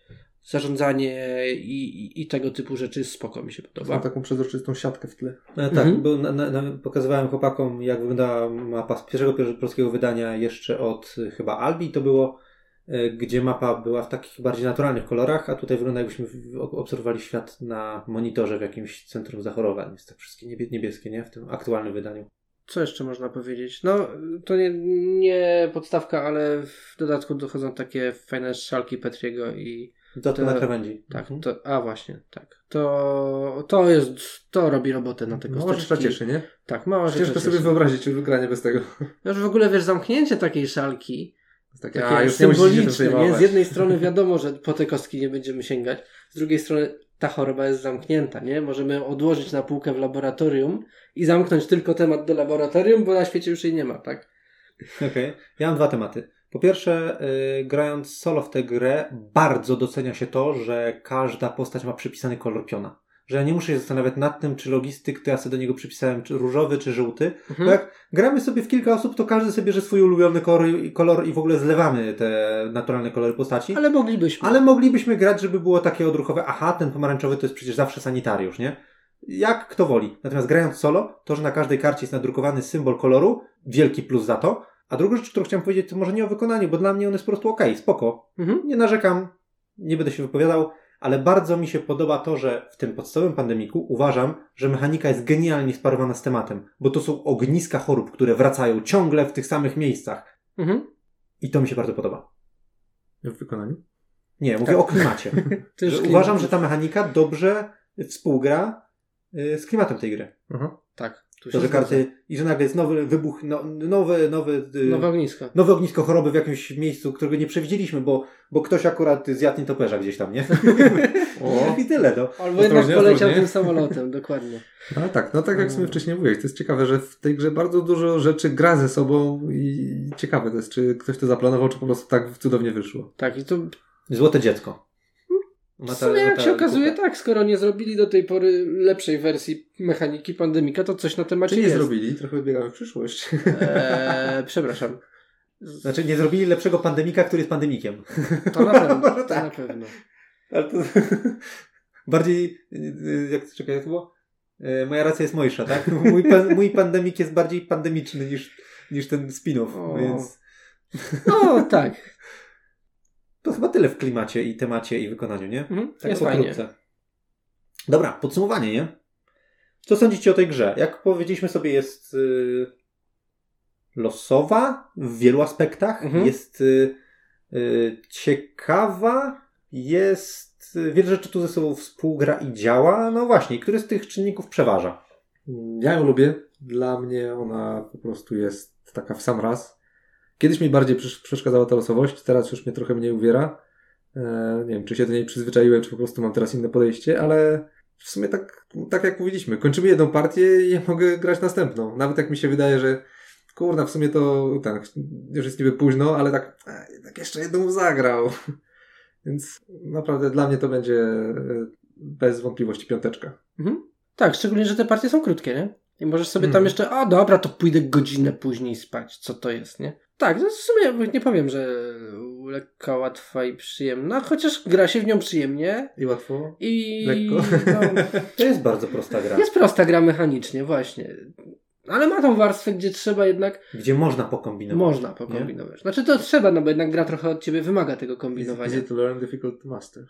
zarządzanie i, i, i tego typu rzeczy spoko mi się Ma podoba. taką przezroczystą siatkę w tle. E, tak, Mhm. bo na, na, na, pokazywałem chłopakom, jak wyglądała mapa z pierwszego pier- polskiego wydania jeszcze od y, chyba Albi to było, y, gdzie mapa była w takich bardziej naturalnych kolorach, a tutaj wygląda jakbyśmy obserwowali świat na monitorze w jakimś centrum zachorowań. Jest tak wszystkie niebie, niebieskie, nie? W tym aktualnym wydaniu. Co jeszcze można powiedzieć? No, to nie, nie podstawka, ale w dodatku dochodzą takie fajne szalki Petriego i Dodatku To- na krawędzi. tak, Mhm. to, a właśnie, tak. To, to jest, to robi robotę na te Mała kosteczki. rzecz cieszy, nie? Tak, mała rzecz Ciężko sobie wyobrazić granie bez tego. Już w ogóle, wiesz, zamknięcie takiej szalki, Jest takie, a już nie symboliczne, nie? Z przejmować. jednej strony wiadomo, że po te kostki nie będziemy sięgać, z drugiej strony ta choroba jest zamknięta, nie? Możemy odłożyć na półkę w laboratorium i zamknąć tylko temat do laboratorium, bo na świecie już jej nie ma, tak? Okej. Ja mam dwa tematy. Po pierwsze, y, grając solo w tę grę, bardzo docenia się to, że każda postać ma przypisany kolor piona. Że ja nie muszę się zastanawiać nad tym, czy logistyk, to ja sobie do niego przypisałem czy różowy, czy żółty. Bo jak gramy sobie w kilka osób, to każdy sobie bierze swój ulubiony kolor i, w ogóle zlewamy te naturalne kolory postaci. Ale moglibyśmy. Ale moglibyśmy grać, żeby było takie odruchowe, aha, ten pomarańczowy to jest przecież zawsze sanitariusz, nie? Jak kto woli. Natomiast grając solo, to, że na każdej karcie jest nadrukowany symbol koloru, wielki plus za to. A drugą rzecz, którą chciałem powiedzieć, to może nie o wykonaniu, bo dla mnie on jest po prostu okej, spoko. Mhm. Nie narzekam, nie będę się wypowiadał, ale bardzo mi się podoba to, że w tym podstawowym pandemiku uważam, że mechanika jest genialnie sparowana z tematem, bo to są ogniska chorób, które wracają ciągle w tych samych miejscach. Mhm. I to mi się bardzo podoba. W wykonaniu? Nie, mówię Tak. o klimacie. Że klimat. uważam, że ta mechanika dobrze współgra y, z klimatem tej gry. Aha. Tak. To, że karty, i że nagle jest nowy wybuch, no, nowy, nowy, Nowe ognisko. nowe ognisko choroby w jakimś miejscu, którego nie przewidzieliśmy, bo, bo ktoś akurat zjadł nietoperza gdzieś tam, nie? I tyle, no. Albo jednak poleciał tym samolotem, dokładnie. No tak, no tak jak sobie wcześniej mówiłeś, to jest ciekawe, że w tej grze bardzo dużo rzeczy gra ze sobą i ciekawe to jest, czy ktoś to zaplanował, czy po prostu tak cudownie wyszło. Tak, i to Złote dziecko. W Ma ta- sumie jak się okazuje, kupa. tak, skoro nie zrobili do tej pory lepszej wersji mechaniki pandemika, to coś na temacie Czy nie jest. zrobili? Trochę odbiegamy w przyszłość. Eee, przepraszam. Znaczy, nie zrobili lepszego pandemika, który jest pandemikiem. To na pewno. To Tak. na pewno. Ale to bardziej, y, jak, czekaj, jak to było? E, Moja racja jest mojsza, tak? Mój, pan, mój pandemik jest bardziej pandemiczny niż, niż ten spin-off, O. więc No tak. To chyba tyle w klimacie i temacie i wykonaniu, nie? Mhm. Tak jest fajnie. Dobra, podsumowanie, nie? Co sądzicie o tej grze? Jak powiedzieliśmy sobie, jest y, losowa w wielu aspektach, Mhm. jest y, y, ciekawa, jest y, wiele rzeczy tu ze sobą współgra i działa. No właśnie, który z tych czynników przeważa? Ja ją lubię. Dla mnie ona po prostu jest taka w sam raz. Kiedyś mi bardziej przesz- przeszkadzała ta losowość, teraz już mnie trochę mniej uwiera. E, nie wiem, czy się do niej przyzwyczaiłem, czy po prostu mam teraz inne podejście, ale w sumie tak, tak jak mówiliśmy, kończymy jedną partię i ja mogę grać następną. Nawet jak mi się wydaje, że kurna, w sumie to tak, już jest niby późno, ale tak, tak jeszcze jedną zagrał. Więc naprawdę dla mnie to będzie e, bez wątpliwości piąteczka. Mhm. Tak, szczególnie, że te partie są krótkie, nie? I możesz sobie tam Mhm. jeszcze, a dobra, to pójdę godzinę później spać. Co to jest, nie? Tak, to w sumie nie powiem, że lekka, łatwa i przyjemna, chociaż gra się w nią przyjemnie I łatwo. i Lekko. no, To jest bardzo prosta gra, jest prosta gra mechanicznie, właśnie. Ale ma tą warstwę, gdzie trzeba jednak, gdzie można pokombinować. można pokombinować. Znaczy to trzeba, no bo jednak gra trochę od ciebie wymaga tego kombinowania. is it to learn, difficult to master?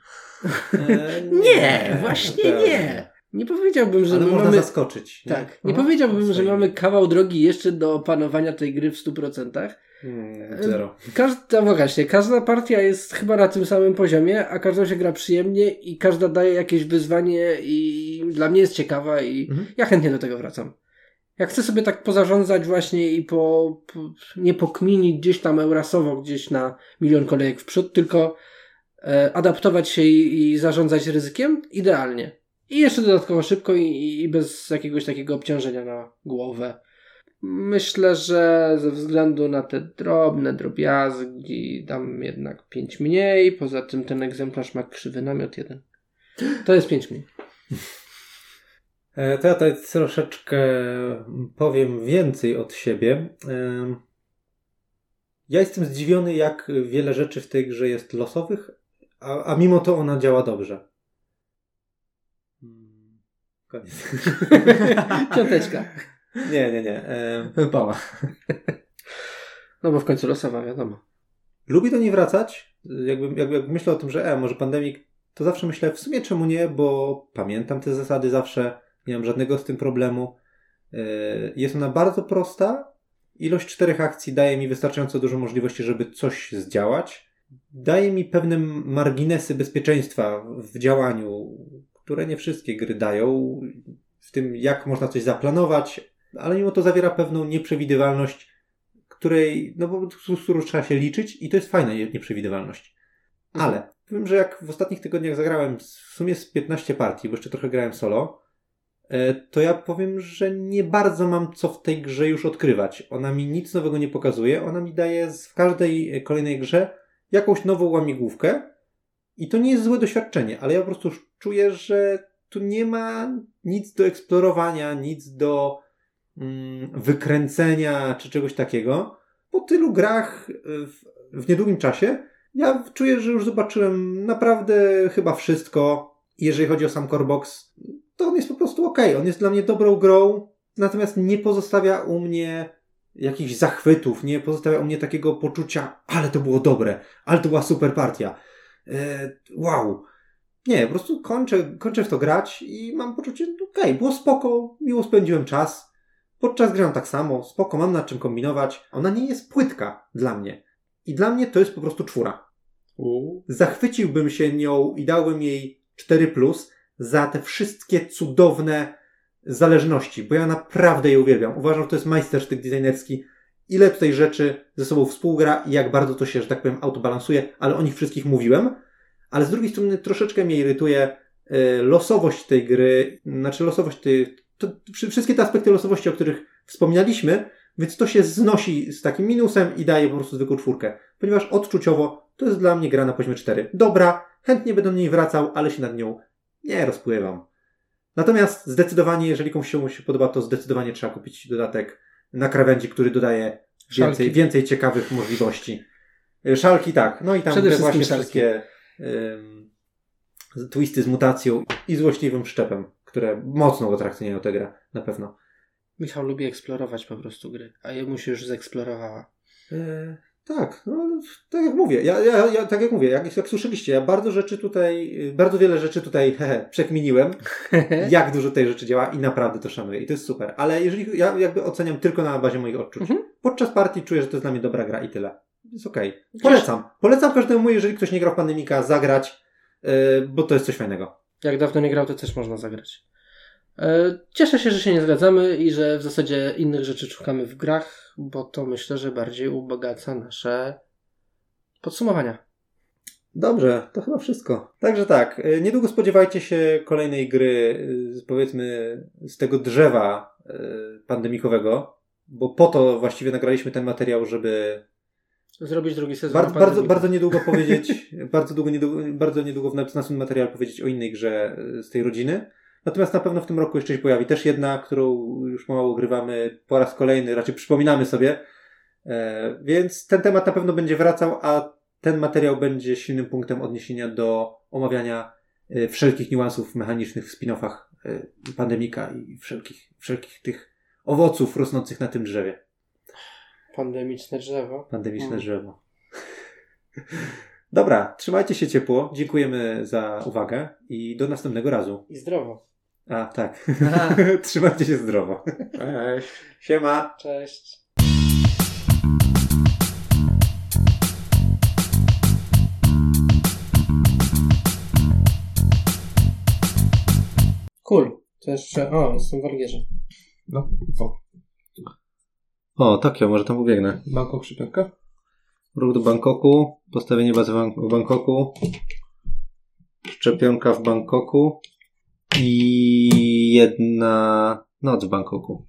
E, Nie, właśnie nie. Nie powiedziałbym, że Ale my można mamy... zaskoczyć. Nie? Tak, nie No, powiedziałbym, że mamy kawał drogi jeszcze do opanowania tej gry w 100%. Hmm, zero. Każda, no właśnie, każda partia jest chyba na tym samym poziomie, a każda się gra przyjemnie i każda daje jakieś wyzwanie i dla mnie jest ciekawa i Mhm. ja chętnie do tego wracam. Jak chcę sobie tak pozarządzać właśnie i po, po nie pokminić gdzieś tam eurasowo, gdzieś na milion kolejek w przód, tylko e, adaptować się i, i zarządzać ryzykiem, idealnie. I jeszcze dodatkowo szybko i, i bez jakiegoś takiego obciążenia na głowę. Myślę, że ze względu na te drobne drobiazgi dam jednak 5 mniej. Poza tym ten egzemplarz ma krzywy namiot jeden. To jest 5 mniej. E, To ja tutaj troszeczkę powiem więcej od siebie. Em, Ja jestem zdziwiony, jak wiele rzeczy w tej grze jest losowych, a, a mimo to ona działa dobrze. Koniec. Piąteczka. Nie, nie, nie. Em, Pała. No bo w końcu losowa, wiadomo. Lubię do niej wracać. Jakby, jakby, jak myślę o tym, że e, może pandemik, to zawsze myślę, w sumie czemu nie, bo pamiętam te zasady zawsze, nie mam żadnego z tym problemu. Yy, Jest ona bardzo prosta. Ilość czterech akcji daje mi wystarczająco dużo możliwości, żeby coś zdziałać. Daje mi pewne marginesy bezpieczeństwa w działaniu, które nie wszystkie gry dają, w tym jak można coś zaplanować, ale mimo to zawiera pewną nieprzewidywalność, której, no bo z którą trzeba się liczyć i to jest fajna nie- nieprzewidywalność. Ale powiem, że jak w ostatnich tygodniach zagrałem w sumie z 15 partii, bo jeszcze trochę grałem solo, e, to ja powiem, że nie bardzo mam co w tej grze już odkrywać. Ona mi nic nowego nie pokazuje, ona mi daje w każdej e, kolejnej grze jakąś nową łamigłówkę i to nie jest złe doświadczenie, ale ja po prostu czuję, że tu nie ma nic do eksplorowania, nic do mm, wykręcenia czy czegoś takiego. Po tylu grach y, w, w niedługim czasie ja czuję, że już zobaczyłem naprawdę chyba wszystko. Jeżeli chodzi o sam Corebox, to on jest po prostu ok. On jest dla mnie dobrą grą, natomiast nie pozostawia u mnie jakichś zachwytów, nie pozostawia u mnie takiego poczucia, ale to było dobre, ale to była super partia. E, wow. Nie, po prostu kończę, kończę w to grać i mam poczucie, okej, było spoko, miło spędziłem czas. Podczas gry mam tak samo, spoko, mam nad czym kombinować. Ona nie jest płytka dla mnie. I dla mnie to jest po prostu czwóra. Zachwyciłbym się nią i dałbym jej 4 plus za te wszystkie cudowne zależności, bo ja naprawdę je uwielbiam. Uważam, że to jest majstersztyk designerski. Ile tutaj rzeczy ze sobą współgra i jak bardzo to się, że tak powiem, autobalansuje, ale o nich wszystkich mówiłem. Ale z drugiej strony troszeczkę mnie irytuje e, losowość tej gry, znaczy losowość tej, to, wszy- wszystkie te aspekty losowości, o których wspominaliśmy, więc to się znosi z takim minusem i daje po prostu zwykłą czwórkę. Ponieważ odczuciowo to jest dla mnie gra na poziomie 4. Dobra, chętnie będę do niej wracał, ale się nad nią nie rozpływam. Natomiast zdecydowanie, jeżeli komuś się podoba, to zdecydowanie trzeba kupić dodatek na krawędzi, który dodaje więcej, więcej ciekawych możliwości. Y, Szalki tak, no i tam Przede te wszystkim właśnie szalki. wszystkie twisty z mutacją i złośliwym szczepem, które mocno atrakcyjniają tę grę, na pewno. Michał lubi eksplorować po prostu gry, a jemu się już zeksplorowała. E, tak, no, tak jak mówię, ja, ja, ja tak jak mówię, jak, jak słyszeliście, ja bardzo rzeczy tutaj, y, bardzo wiele rzeczy tutaj hehe, przekminiłem, jak dużo tej rzeczy działa i naprawdę to szanuję i to jest super, ale jeżeli, ja jakby oceniam tylko na bazie moich odczuć. Mhm. Podczas partii czuję, że to jest dla mnie dobra gra i tyle. Jest okej. Polecam. Polecam każdemu, jeżeli ktoś nie grał w Pandemika, zagrać, yy, bo to jest coś fajnego. Jak dawno nie grał, to też można zagrać. E, Cieszę się, że się nie zgadzamy i że w zasadzie innych rzeczy szukamy w grach, bo to myślę, że bardziej ubogaca nasze podsumowania. Dobrze, to chyba wszystko. Także tak, y, niedługo spodziewajcie się kolejnej gry, y, powiedzmy, z tego drzewa y, pandemikowego, bo po to właściwie nagraliśmy ten materiał, żeby Zrobić drugi sezon. bardzo, bardzo, bardzo niedługo powiedzieć, bardzo, długo, niedługo, bardzo niedługo w następnym materiale powiedzieć o innej grze y, z tej rodziny. Natomiast na pewno w tym roku jeszcze się pojawi też jedna, którą już pomału grywamy po raz kolejny, raczej przypominamy sobie. E, więc ten temat na pewno będzie wracał, a ten materiał będzie silnym punktem odniesienia do omawiania e, wszelkich niuansów mechanicznych w spin-offach e, pandemika i wszelkich, wszelkich tych owoców rosnących na tym drzewie. Pandemiczne drzewo. Pandemiczne Mm. drzewo. Dobra, trzymajcie się ciepło. Dziękujemy za uwagę i do następnego razu. I zdrowo. A, tak. trzymajcie się zdrowo. Cześć. Siema. Cześć. Cool. To jeszcze... O, jestem w Algierze. No, o. O, Tokio, może tam pobiegnę. Bangkok, szczepionka? Ruch do Bangkoku, postawienie bazy w Bangkoku, szczepionka w Bangkoku i jedna noc w Bangkoku.